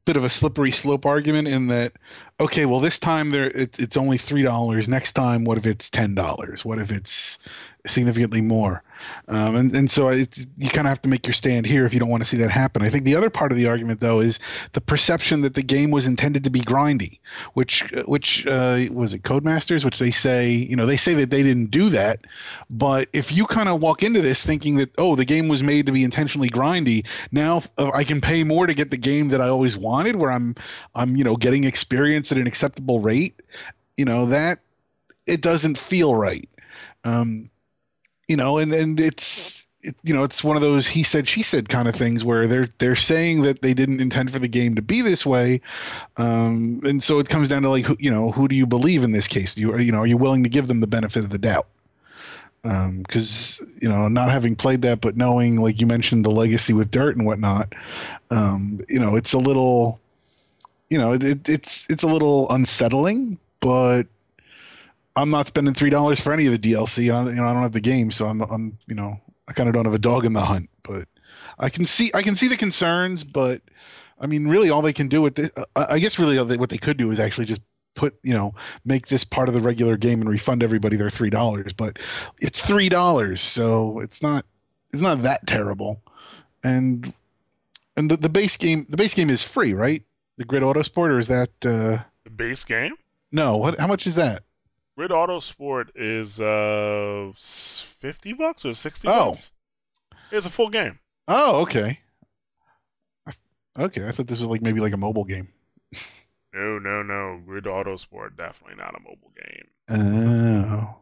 bit of a slippery slope argument in that okay, well this time there it's it's only three dollars. Next time, what if it's ten dollars? What if it's significantly more? Um, and, and so it's, you kind of have to make your stand here if you don't want to see that happen. I think the other part of the argument, though, is the perception that the game was intended to be grindy, which which uh, was it Codemasters, which they say you know they say that they didn't do that, but if you kind of walk into this thinking that oh the game was made to be intentionally grindy, now uh, I can pay more to get the game that I always wanted, where I'm I'm you know getting experience at an acceptable rate, you know that it doesn't feel right. Um, you know, and and it's it, you know it's one of those he said she said kind of things where they're they're saying that they didn't intend for the game to be this way, um, and so it comes down to like who, you know who do you believe in this case? Do you you know are you willing to give them the benefit of the doubt? Because um, you know not having played that, but knowing like you mentioned the legacy with dirt and whatnot, um, you know it's a little, you know it, it's it's a little unsettling, but I'm not spending three dollars for any of the DLC. I, you know, I don't have the game, so I'm, I'm, you know, I kind of don't have a dog in the hunt. But I can see, I can see the concerns. But I mean, really, all they can do with this, I guess, really, what they could do is actually just put, you know, make this part of the regular game and refund everybody their three dollars. But it's three dollars, so it's not, it's not that terrible. And and the, the base game, the base game is free, right? The Grid Autosport, or is that uh,
the base game?
No, what? How much is that?
Grid Autosport is uh fifty bucks or sixty oh. bucks. It's a full game.
Oh, okay. Okay, I thought this was like maybe like a mobile game.
No, no, no. Grid Autosport definitely not a mobile game.
Oh.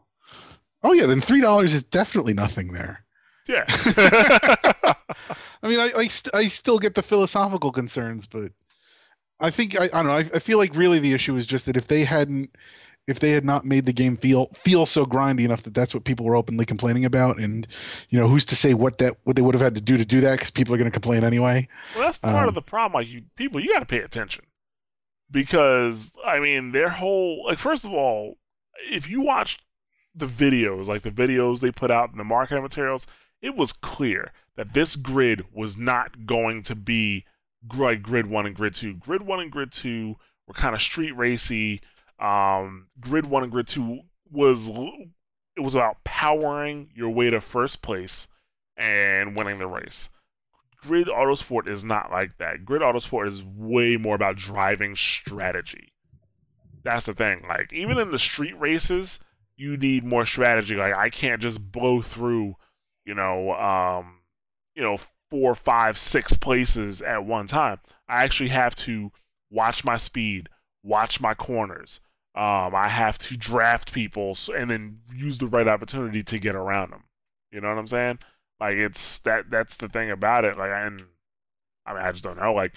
Oh yeah, then three dollars is definitely nothing there.
Yeah.
I mean, I I, st- I still get the philosophical concerns, but I think I, I don't know. I, I feel like really the issue is just that if they hadn't, if they had not made the game feel feel so grindy enough that that's what people were openly complaining about, and you know who's to say what that what they would have had to do to do that because people are going to complain anyway.
well, that's part
Um,
of the problem. Like, you people, you got to pay attention because I mean, their whole like. First of all, if you watched the videos, like the videos they put out in the marketing materials, it was clear that this grid was not going to be like Grid One and Grid Two. Grid One and Grid Two were kind of street racy. Um, Grid One and Grid Two was it was about powering your way to first place and winning the race. Grid Autosport is not like that. Grid Autosport is way more about driving strategy. That's the thing. Like even in the street races, you need more strategy. Like I can't just blow through, you know, um, you know, four, five, six places at one time. I actually have to watch my speed, watch my corners. Um, I have to draft people and then use the right opportunity to get around them. You know what I'm saying? Like it's that that's the thing about it. Like and I mean I just don't know. Like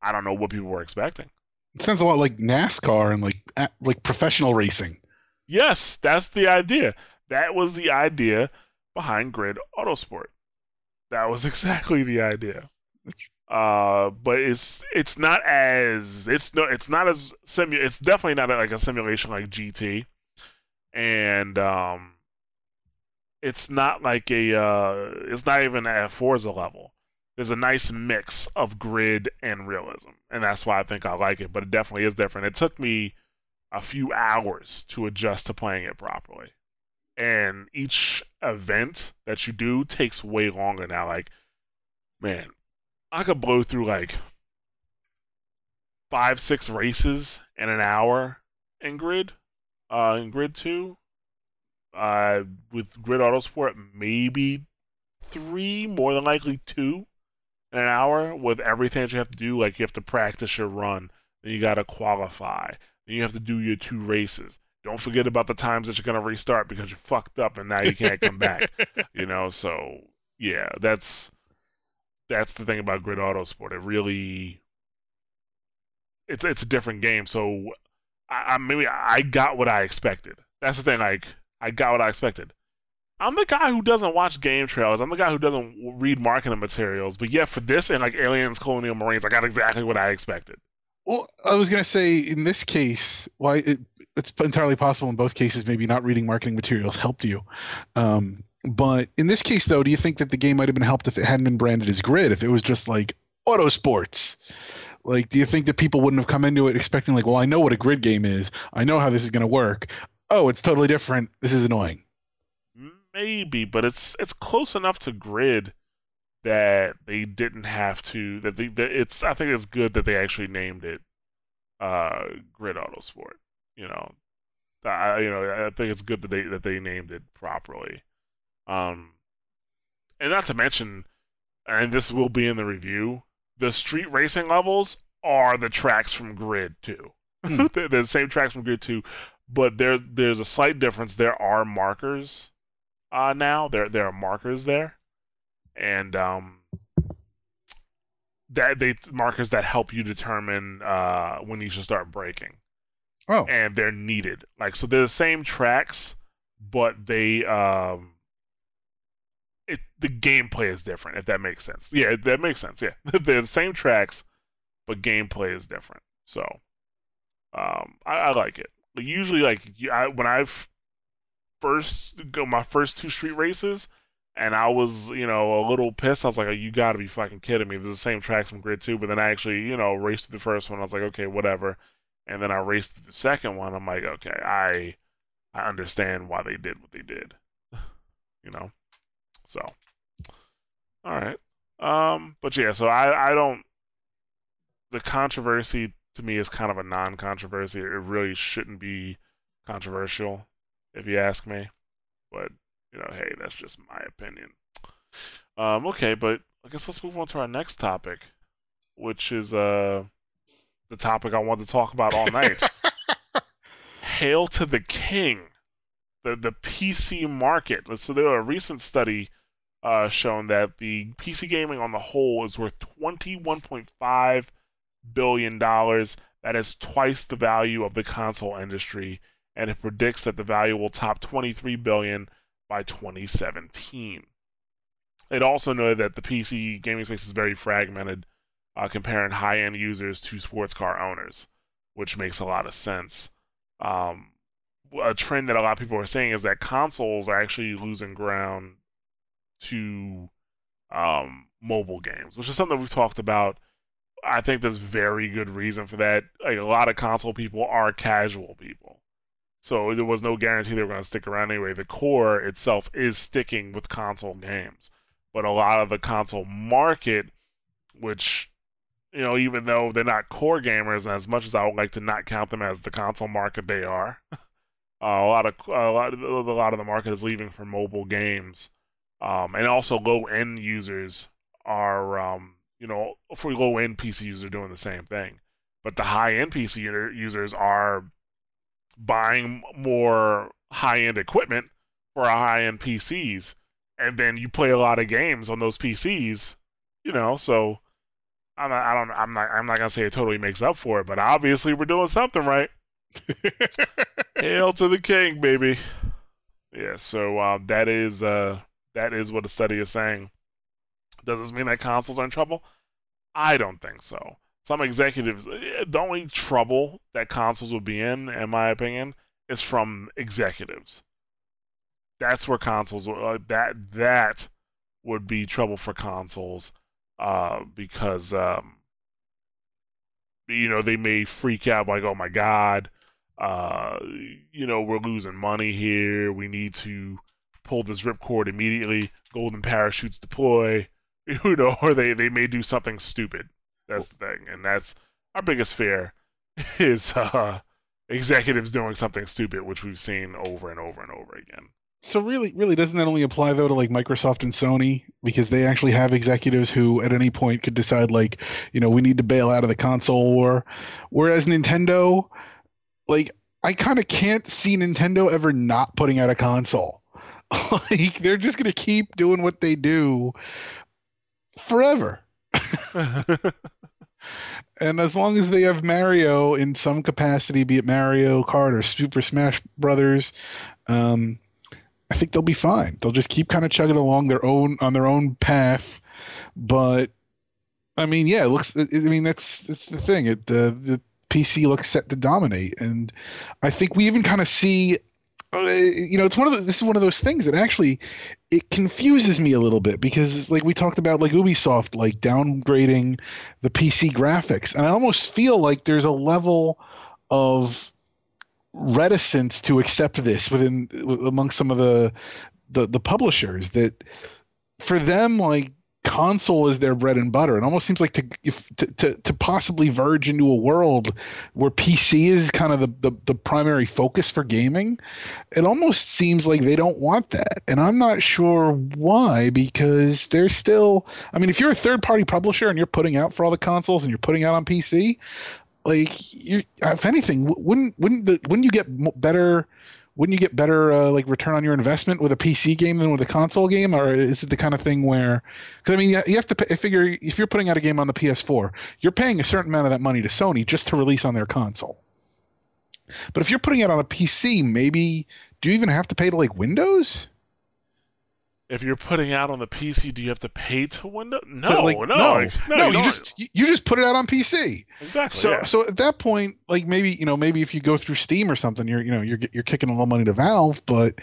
I don't know what people were expecting.
It sounds a lot like NASCAR and like like professional racing.
Yes, that's the idea. That was the idea behind Grid Autosport. That was exactly the idea. Uh, but it's it's not as it's no it's not as simu it's definitely not like a simulation like GT, and um, it's not like a uh, it's not even at Forza level. There's a nice mix of grid and realism, and that's why I think I like it. But it definitely is different. It took me a few hours to adjust to playing it properly. And each event that you do takes way longer now. Like, man, I could blow through like five, six races in an hour in Grid, uh, in Grid 2. Uh, with Grid Autosport, maybe three, more than likely two in an hour with everything that you have to do. Like, you have to practice your run, then you got to qualify, then you have to do your two races. Don't forget about the times that you're gonna restart because you fucked up and now you can't come back. You know, so yeah, that's that's the thing about Grid Autosport. It really it's it's a different game. So I, I maybe I got what I expected. That's the thing. Like I got what I expected. I'm the guy who doesn't watch game trailers. I'm the guy who doesn't read marketing materials. But yeah, for this and like Aliens, Colonial Marines, I got exactly what I expected.
Well, I was to say in this case, why it, it's entirely possible in both cases, maybe not reading marketing materials helped you. Um, but in this case, though, do you think that the game might have been helped if it hadn't been branded as Grid? If it was just like Auto Sports? Like, do you think that people wouldn't have come into it expecting, like, well, I know what a grid game is. I know how this is going to work. Oh, it's totally different. This is annoying.
Maybe, but it's it's close enough to Grid that they didn't have to. That, they, that it's. I think it's good that they actually named it uh, Grid Autosport. You know, I you know I think it's good that they that they named it properly. Um, and not to mention, and this will be in the review. The street racing levels are the tracks from Grid Two.
Hmm.
they're the same tracks from Grid two, but there there's a slight difference. There are markers uh, now. There there are markers there, and um, that they markers that help you determine uh, when you should start braking,
Oh,
and they're needed. Like so, they're the same tracks, but they um, the gameplay is different. If that makes sense, yeah, that makes sense. Yeah, they're the same tracks, but gameplay is different. So, um, I, I like it. But usually, like I, when I've first go my first two street races, and I was you know a little pissed. I was like, oh, "You got to be fucking kidding me!" There's the same tracks from Grid Two, but then I actually you know raced the first one. I was like, "Okay, whatever," and then I raced the second one. I'm like, "Okay, I I understand why they did what they did," you know. So, all right. Um, but yeah, so I I don't. The controversy to me is kind of a non-controversy. It really shouldn't be controversial, if you ask me. But you know, hey, that's just my opinion. Um, okay, but I guess let's move on to our next topic, which is uh the topic I wanted to talk about all night. Hail to the king, the the PC market. So there was a recent study uh, shown that the PC gaming on the whole is worth twenty one point five billion dollars. That is twice the value of the console industry, and it predicts that the value will top twenty three billion by 2017. It also noted that the PC gaming space is very fragmented, uh, comparing high-end users to sports car owners, which makes a lot of sense. Um, a trend that a lot of people are saying is that consoles are actually losing ground to um, mobile games, which is something we've talked about. I think there's very good reason for that. Like a lot of console people are casual people. So there was no guarantee they were going to stick around anyway. The core itself is sticking with console games. But a lot of the console market, which, you know, even though they're not core gamers, as much as I would like to not count them as the console market, they are. uh, a lot of a lot of, a lot of the market is leaving for mobile games, um, and also low end users are, um, you know, for low end PC users are doing the same thing. But the high end PC users are buying more high end equipment for high end PCs, and then you play a lot of games on those PCs, you know. So I'm not, I don't, I'm not, I'm not gonna say it totally makes up for it, but obviously we're doing something right. Hail to the king, baby. Yeah. So uh, that is uh, that is what the study is saying. Does this mean that consoles are in trouble? I don't think so some executives, eh, the only trouble that consoles will be in, in my opinion, is from executives. That's where consoles uh, that that would be trouble for consoles, uh, because um, you know they may freak out like, oh my god, uh, you know we're losing money here. We need to pull this ripcord immediately. Golden parachutes deploy. You know, or they they may do something stupid that's the thing, and that's our biggest fear is uh, executives doing something stupid, which we've seen over and over and over again.
So really, really, doesn't that only apply though to like Microsoft and Sony because they actually have executives who at any point could decide like, you know, we need to bail out of the console war, whereas Nintendo, like, I kind of can't see Nintendo ever not putting out a console. like they're just gonna keep doing what they do forever. and as long as they have Mario in some capacity, be it Mario Kart or Super Smash Brothers, um, I think they'll be fine. They'll just keep kind of chugging along their own on their own path. But I mean, yeah, it looks. I mean, that's that's the thing. It the the PC looks set to dominate, and I think we even kind of see uh, you know, it's one of the, this is one of those things that actually it confuses me a little bit because like we talked about like Ubisoft like downgrading the PC graphics. And I almost feel like there's a level of reticence to accept this within among some of the the, the publishers that for them like console is their bread and butter. It almost seems like to if to, to, to possibly verge into a world where PC is kind of the, the, the primary focus for gaming. It almost seems like they don't want that. And I'm not sure why, because they're still I mean, if you're a third party publisher and you're putting out for all the consoles and you're putting out on PC, like you if anything, wouldn't wouldn't the, wouldn't you get better wouldn't you get better uh, like return on your investment with a PC game than with a console game, or is it the kind of thing where? Because I mean, you have to pay, figure if you're putting out a game on the PS4, you're paying a certain amount of that money to Sony just to release on their console. But if you're putting it on a PC, maybe do you even have to pay to like Windows?
if you're putting out on the PC, do you have to pay to Windows? No, like, no, no,
no, no. You, you just you just put it out on PC.
Exactly.
So
yeah.
so at that point, like maybe you know maybe if you go through Steam or something, you're you know you're you're kicking a little money to Valve, but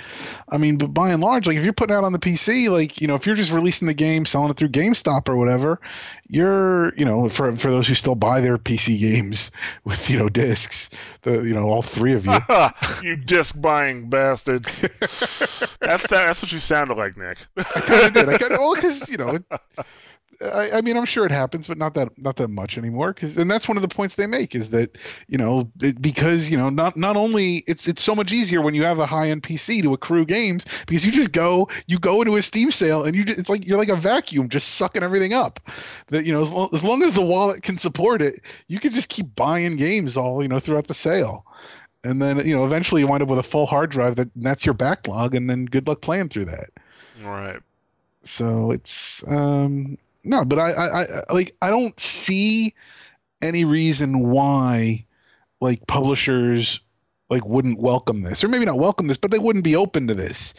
I mean, but by and large, like if you're putting out on the PC, like you know if you're just releasing the game, selling it through GameStop or whatever, you're you know for for those who still buy their PC games with you know discs, the you know all three of you,
you disc buying bastards. that's that. That's what you sounded like, Nick.
I kind of did. I kind of well because you know. I, I, mean, I'm sure it happens, but not that not that much anymore. Because and that's one of the points they make is that you know it, because you know not not only it's it's so much easier when you have a high end PC to accrue games because you just go you go into a Steam sale and you just, it's like you're like a vacuum just sucking everything up. That you know as, lo- as long as the wallet can support it, you can just keep buying games all you know throughout the sale. And then you know eventually you wind up with a full hard drive that that's your backlog, and then good luck playing through that.
Right.
So it's um no, but I, I, I like I don't see any reason why like publishers like wouldn't welcome this or maybe not welcome this but they wouldn't be open to this.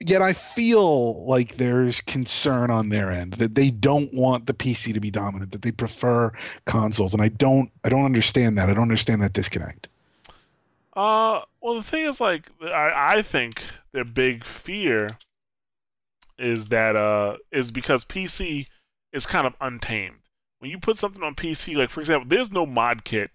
Yet i feel like there's concern on their end that they don't want the pc to be dominant that they prefer consoles and i don't i don't understand that. I don't understand that disconnect.
Uh well the thing is like i, I think their big fear is that uh is because PC is kind of untamed. When you put something on PC, like for example, there's no mod kit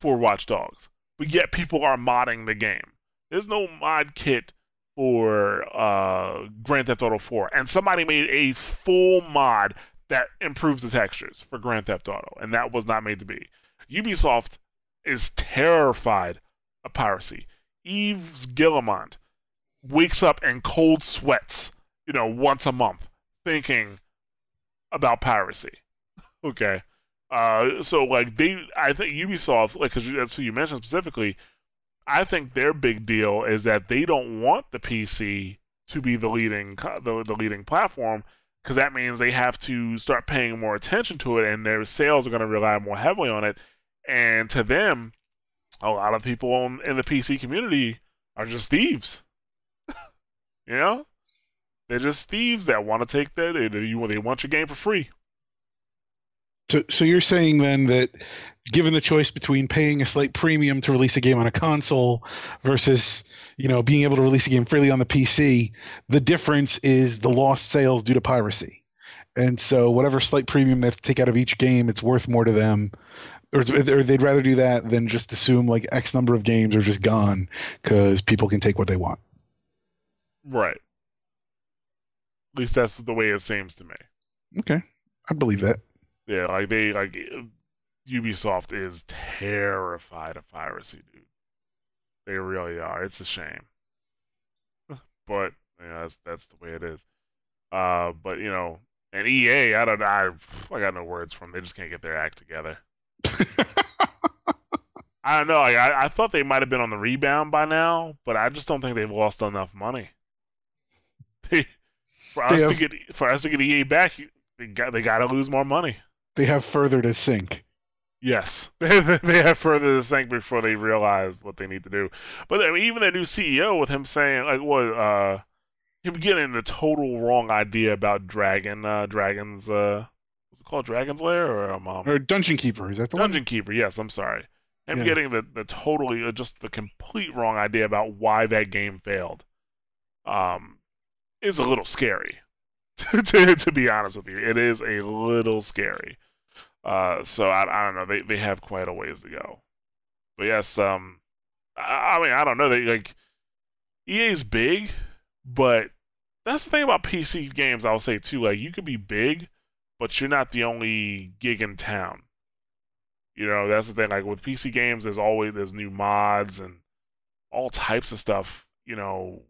for Watch Dogs, but yet people are modding the game. There's no mod kit for uh, Grand Theft Auto 4, and somebody made a full mod that improves the textures for Grand Theft Auto, and that was not made to be. Ubisoft is terrified of piracy. Yves Guillemot wakes up in cold sweats you know, once a month thinking about piracy. okay. Uh, so like they, I think Ubisoft, like, cause that's who you mentioned specifically. I think their big deal is that they don't want the PC to be the leading, the, the leading platform, because that means they have to start paying more attention to it, and their sales are going to rely more heavily on it. And to them, a lot of people in the PC community are just thieves. you know, they're just thieves that want to take that. They, they want your game for free.
So, so you're saying then that given the choice between paying a slight premium to release a game on a console versus you know being able to release a game freely on the PC, the difference is the lost sales due to piracy. And so whatever slight premium they have to take out of each game, it's worth more to them. Or, or they'd rather do that than just assume like X number of games are just gone because people can take what they want.
Right. At least that's the way it seems to me.
Okay, I believe that.
Yeah, like they like Ubisoft is terrified of piracy, dude. They really are. It's a shame, but yeah, that's that's the way it is. Uh, but you know, and EA, I don't, I, I got no words from. Them. They just can't get their act together. I don't know. Like, I, I thought they might have been on the rebound by now, but I just don't think they've lost enough money. They for us have, to get for us to get EA back, they got they got to lose more money.
They have further to sink.
Yes, they have further to sink before they realize what they need to do. But I mean, even their new CEO, with him saying like what, uh, him getting the total wrong idea about Dragon, uh, Dragon's, uh, what's it called, Dragon's Lair or um,
or Dungeon Keeper? Is that the
Dungeon one? Keeper? Yes, I'm sorry. Him yeah. getting the the totally uh, just the complete wrong idea about why that game failed. Um, is a little scary. to, to be honest with you, it is a little scary. Uh, so I, I don't know. They they have quite a ways to go. But yes, um, I, I mean I don't know. They like EA's big, but that's the thing about PC games. I'll say too. Like you could be big, but you're not the only gig in town. You know that's the thing. Like with PC games, there's always there's new mods and all types of stuff. You know,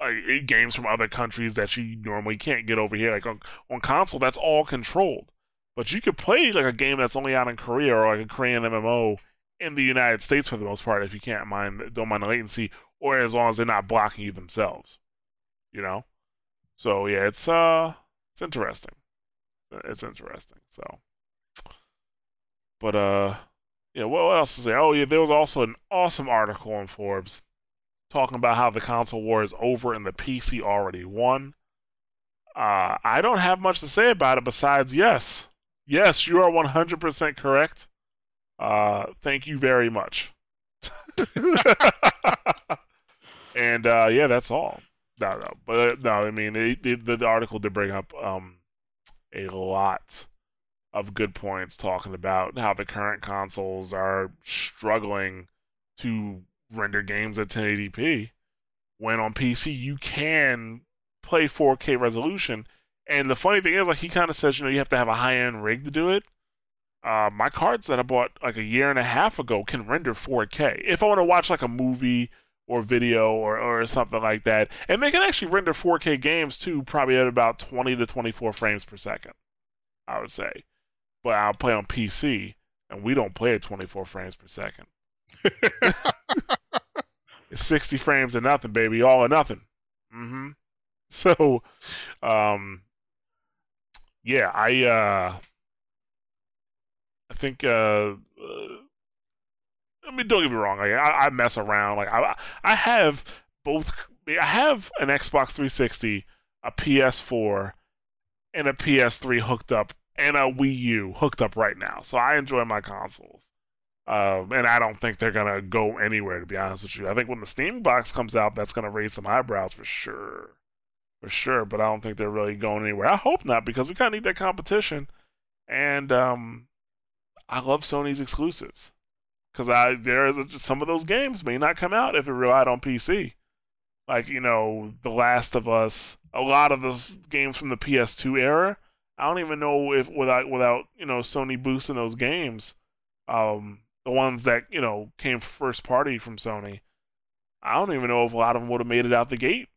uh, games from other countries that you normally can't get over here. Like on, on console, that's all controlled. But you could play like a game that's only out in Korea or like a Korean MMO in the United States for the most part if you can't mind don't mind the latency or as long as they're not blocking you themselves. You know? So yeah, it's uh it's interesting. It's interesting. So but uh yeah, what else is there? Oh yeah, there was also an awesome article on Forbes talking about how the console war is over and the PC already won. Uh, I don't have much to say about it besides yes. Yes, you are 100% correct. Uh, thank you very much. and uh, yeah, that's all. No, no, but uh, no, I mean, it, it, the, the article did bring up um, a lot of good points talking about how the current consoles are struggling to render games at 1080p when on PC you can play 4K resolution And the funny thing is, like he kind of says, you know, you have to have a high end rig to do it. Uh, my cards that I bought like a year and a half ago can render 4K. If I want to watch like a movie or video or, or something like that, and they can actually render 4K games too, probably at about 20 to 24 frames per second, I would say. But I'll play on PC, and we don't play at 24 frames per second. it's 60 frames and nothing, baby, all or nothing. Mm-hmm. So, um, yeah, I uh, I think uh, uh, I mean, don't get me wrong, like, I, I mess around. Like I I have both. I have an Xbox 360, a PS4, and a PS3 hooked up, and a Wii U hooked up right now. So I enjoy my consoles. Um, and I don't think they're gonna go anywhere. To be honest with you, I think when the Steam box comes out, that's gonna raise some eyebrows for sure, for sure. But I don't think they're really going anywhere. I hope not because we kind of need that competition. And um, I love Sony's exclusives because I there is a, some of those games may not come out if it relied on PC. Like you know, The Last of Us, a lot of those games from the PS2 era. I don't even know if without without you know Sony boosting those games, um, the ones that you know came first party from Sony. I don't even know if a lot of them would have made it out the gate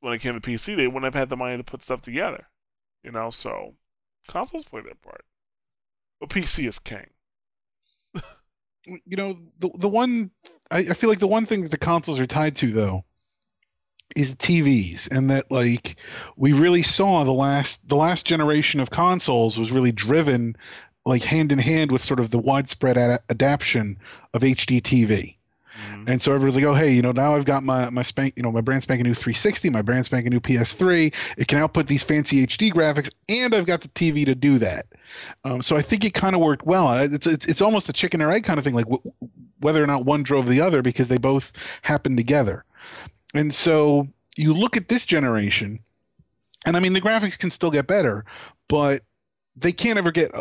when it came to PC. They wouldn't have had the money to put stuff together, you know. So consoles play their part, but PC is king.
you know, the the one I, I feel like the one thing that the consoles are tied to though is TVs and that like we really saw the last the last generation of consoles was really driven like hand in hand with sort of the widespread ad- adaptation of HD TV. Mm-hmm. And so everybody's like, oh, hey, you know, now I've got my my spank, you know, my brand spanking new 360, my brand spanking new PS3. It can output these fancy HD graphics, and I've got the TV to do that. Um, so I think it kind of worked well. It's, it's it's almost a chicken or egg kind of thing, like w- whether or not one drove the other because they both happened together. And so you look at this generation, and I mean the graphics can still get better, but they can't ever get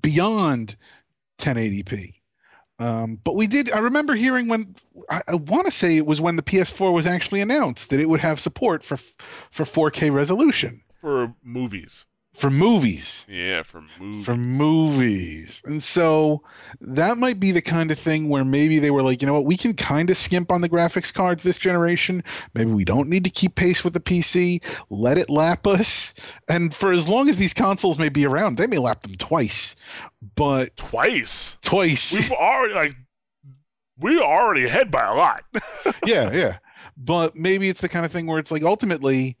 beyond 1080p. Um, but we did. I remember hearing when I, I want to say it was when the PS4 was actually announced that it would have support for for 4K resolution
for movies
for movies.
Yeah, for movies.
For movies. And so that might be the kind of thing where maybe they were like, you know what, we can kind of skimp on the graphics cards this generation. Maybe we don't need to keep pace with the PC. Let it lap us. And for as long as these consoles may be around, they may lap them twice. But
twice.
Twice.
We've already like we're already ahead by a lot.
yeah, yeah. But maybe it's the kind of thing where it's like ultimately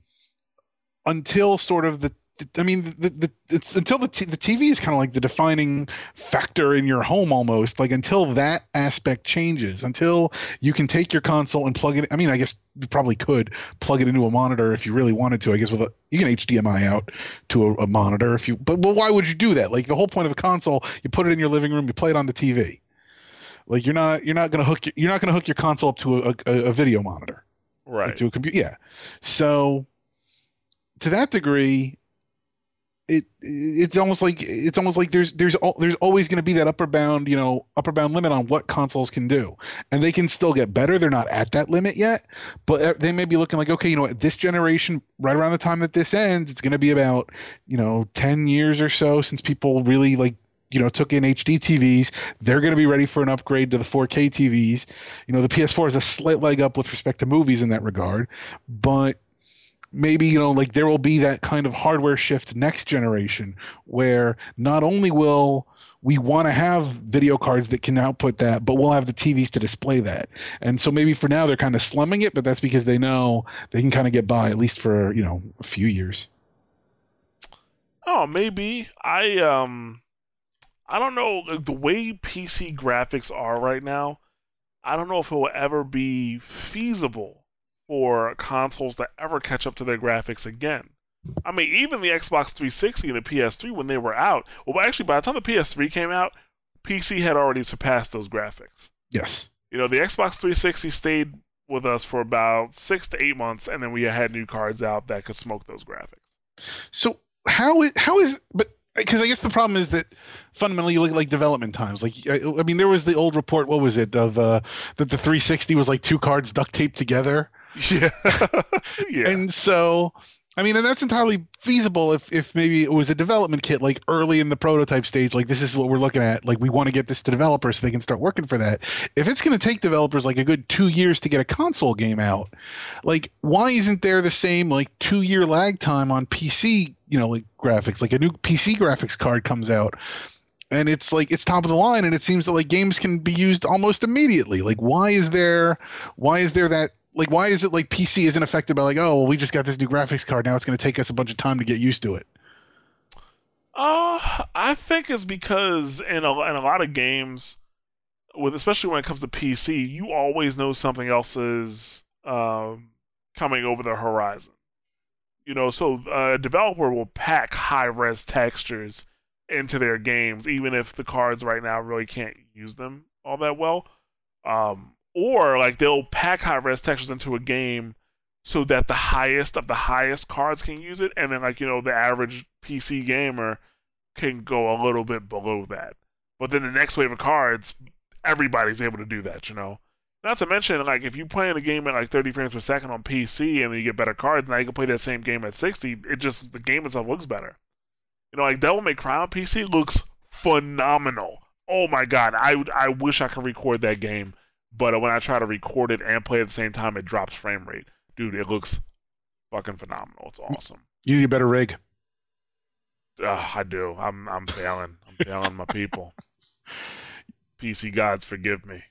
until sort of the I mean, the, the, it's until the t- the TV is kind of like the defining factor in your home almost. Like until that aspect changes, until you can take your console and plug it. I mean, I guess you probably could plug it into a monitor if you really wanted to. I guess with a you can HDMI out to a, a monitor if you. But, but why would you do that? Like the whole point of a console, you put it in your living room, you play it on the TV. Like you're not you're not gonna hook your, you're not gonna hook your console up to a, a, a video monitor,
right?
Like to a computer, yeah. So to that degree it it's almost like it's almost like there's there's there's always going to be that upper bound you know upper bound limit on what consoles can do. And they can still get better. They're not at that limit yet. But uh, they may be looking like okay you know this generation right around the time that this ends it's going to be about you know 10 years or so since people really like you know took in HD TVs they're going to be ready for an upgrade to the 4K TVs you know the PS4 is a slight leg up with respect to movies in that regard. But maybe you know like there will be that kind of hardware shift next generation where not only will we want to have video cards that can output that but we'll have the tvs to display that. And so maybe for now they're kind of slumming it but that's because they know they can kind of get by at least for you know a few years.
Oh maybe. I um i don't know the way pc graphics are right now i don't know if it will ever be feasible for consoles to ever catch up to their graphics again. I mean, even the Xbox 360 and the PS3 when they were out, well, actually, by the time the PS3 came out, PC had already surpassed those graphics.
Yes.
You know, the Xbox 360 stayed with us for about six to eight months, and then we had new cards out that could smoke those graphics.
So how is how is but because I guess the problem is that fundamentally you look at like development times. Like I, I, mean, there was the old report. What was it of uh, that the 360 was like two cards duct taped together.
Yeah. yeah.
And so I mean, and that's entirely feasible if if maybe it was a development kit like early in the prototype stage, like this is what we're looking at. Like we want to get this to developers so they can start working for that. If it's going to take developers like a good two years to get a console game out, like why isn't there the same like two year lag time on PC? You know, like graphics, like a new PC graphics card comes out. And it's like it's top of the line, and it seems that like games can be used almost immediately. Like, why is there, why is there that like why is it like PC isn't affected by like oh well we just got this new graphics card now it's going to take us a bunch of time to get used to it.
Uh, I think it's because in a in a lot of games, with especially when it comes to PC, you always know something else is um, coming over the horizon. You know, so a developer will pack high res textures into their games, even if the cards right now really can't use them all that well. Um, or like they'll pack high res textures into a game so that the highest of the highest cards can use it, and then like you know the average PC gamer can go a little bit below that. But then the next wave of cards, everybody's able to do that, you know. Not to mention, like if you play in a game at like 30 frames per second on PC and then you get better cards, now you can play that same game at 60. It just the game itself looks better. You know, like Devil May Cry on PC looks phenomenal. Oh my god, I I wish I could record that game but when I try to record it and play at the same time, it drops frame rate. Dude, it looks fucking phenomenal. It's awesome.
You need a better rig.
Uh, I do. I'm I'm failing. I'm failing my people. PC gods, forgive me.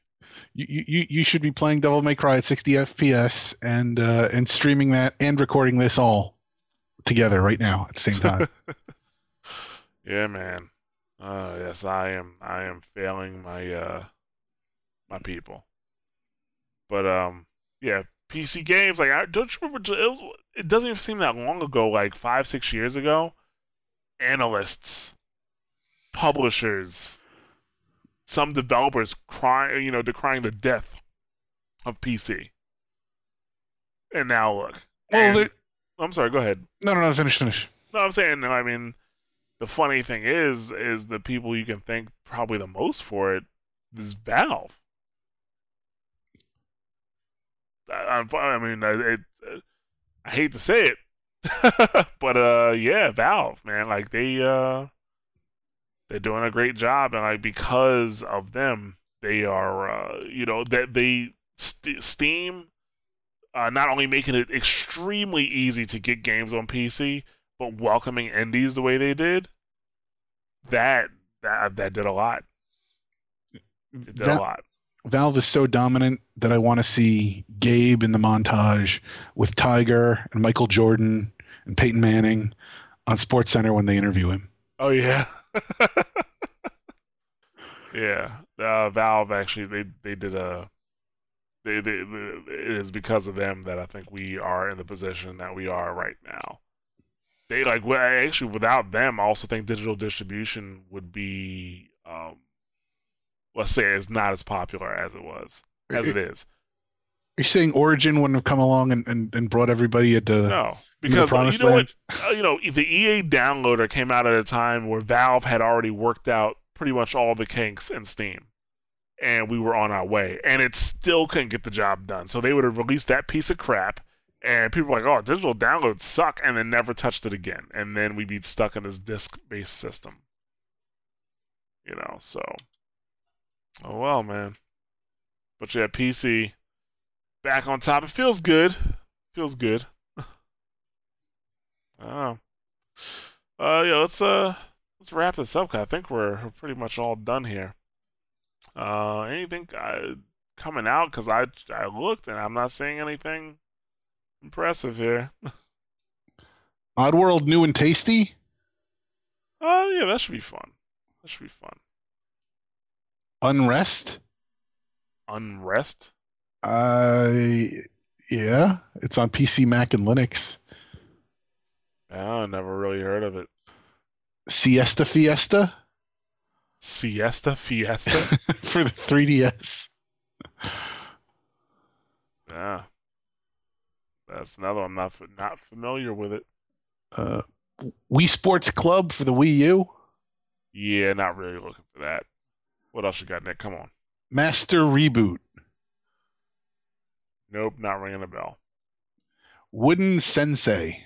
You, you you should be playing Devil May Cry at 60 FPS and uh, and streaming that and recording this all together right now at the same time.
yeah, man. Uh, yes, I am. I am failing my uh my people. But um, yeah, PC games like I don't you remember? It, was, it doesn't even seem that long ago, like five six years ago. Analysts, publishers, some developers crying, you know, decrying the death of PC. And now look. Well, and, I'm sorry. Go ahead.
No, no, no. Finish, finish.
No, I'm saying. I mean, the funny thing is, is the people you can thank probably the most for it is Valve. I, I mean, it, it, I hate to say it, but uh, yeah, Valve, man, like they uh, they're doing a great job, and like because of them, they are, uh, you know, that they st- Steam, uh, not only making it extremely easy to get games on PC, but welcoming indies the way they did. That that that did a lot. It did that, a lot.
Valve is so dominant that I want to see Gabe in the montage with Tiger and Michael Jordan and Peyton Manning on Sports Center when they interview him.
Oh yeah, yeah. Uh, Valve actually they they did a they, they, it is because of them that I think we are in the position that we are right now. They like actually without them, I also think digital distribution would be um, let's say it's not as popular as it was as it, it is.
Are you saying Origin wouldn't have come along and, and, and brought everybody into
no because uh, you know land? what uh, you know the EA downloader came out at a time where Valve had already worked out pretty much all the kinks in Steam, and we were on our way, and it still couldn't get the job done. So they would have released that piece of crap, and people were like, "Oh, digital downloads suck," and then never touched it again, and then we'd be stuck in this disc-based system. You know, so Oh well, man. But yeah, PC back on top. It feels good. Feels good. oh. Uh yeah, let's uh let's wrap this up. I think we're, pretty much all done here. Uh anything uh, coming out cuz I I looked and I'm not seeing anything impressive here.
Oddworld new and tasty?
Oh uh, yeah, that should be fun. That should be fun.
Unrest?
Unrest?
Uh, yeah. It's on PC, Mac, and Linux.
Oh, I never really heard of it.
Siesta Fiesta?
Siesta Fiesta?
For the 3DS.
Yeah. That's another. I'm not, not familiar with it.
Uh, Wii Sports Club for the Wii U?
Yeah, not really looking for that. What else you got, Nick? Come on.
Master Reboot.
Nope, not ringing a bell.
Wooden Sensei.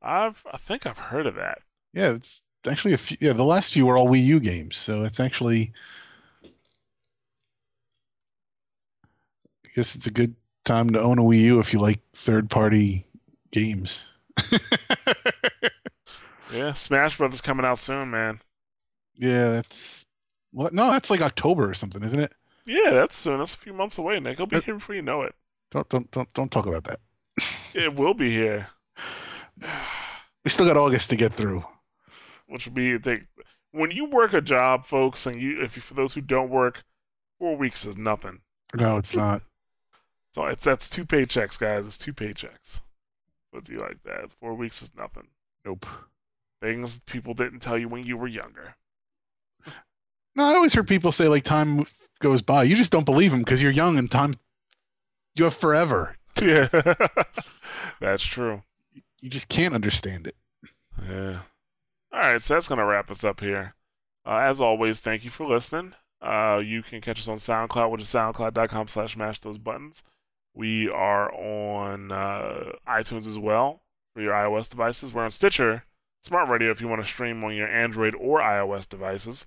I've I think I've heard of that.
Yeah, it's actually a few. Yeah, the last few were all Wii U games, so it's actually. I guess it's a good time to own a Wii U if you like third-party games.
Yeah, Smash Brothers coming out soon, man.
Yeah, that's what? No, that's like October or something, isn't it?
Yeah, that's soon. That's a few months away, Nick. It'll be
That-
here before you know it.
Don't don't don't don't talk about that.
It will be here.
We still got August to get through.
Which would be they, when you work a job, folks, and you if you, for those who don't work, four weeks is nothing.
No, it's not.
So it's that's two paychecks, guys. It's two paychecks. But do you like that? Four weeks is nothing.
Nope.
Things people didn't tell you when you were younger.
No, I always heard people say like time goes by. You just don't believe them because you're young and time. You have forever.
Yeah, that's true.
You just can't understand it.
Yeah. All right, so that's gonna wrap us up here. Uh, as always, thank you for listening. Uh, you can catch us on SoundCloud, which is soundcloud.com slash mash those buttons. We are on uh, iTunes as well for your iOS devices. We're on Stitcher, Smart Radio if you want to stream on your Android or iOS devices.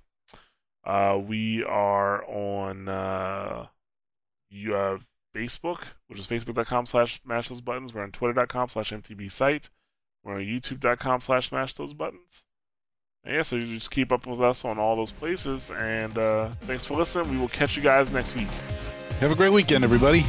Uh, we are on uh, you have Facebook, which is facebook.com slash mash those buttons. We're on twitter.com slash MTB site. We're on youtube.com slash smash those buttons. And yeah, so you just keep up with us on all those places. And uh, thanks for listening. We will catch you guys next week.
Have a great weekend, everybody.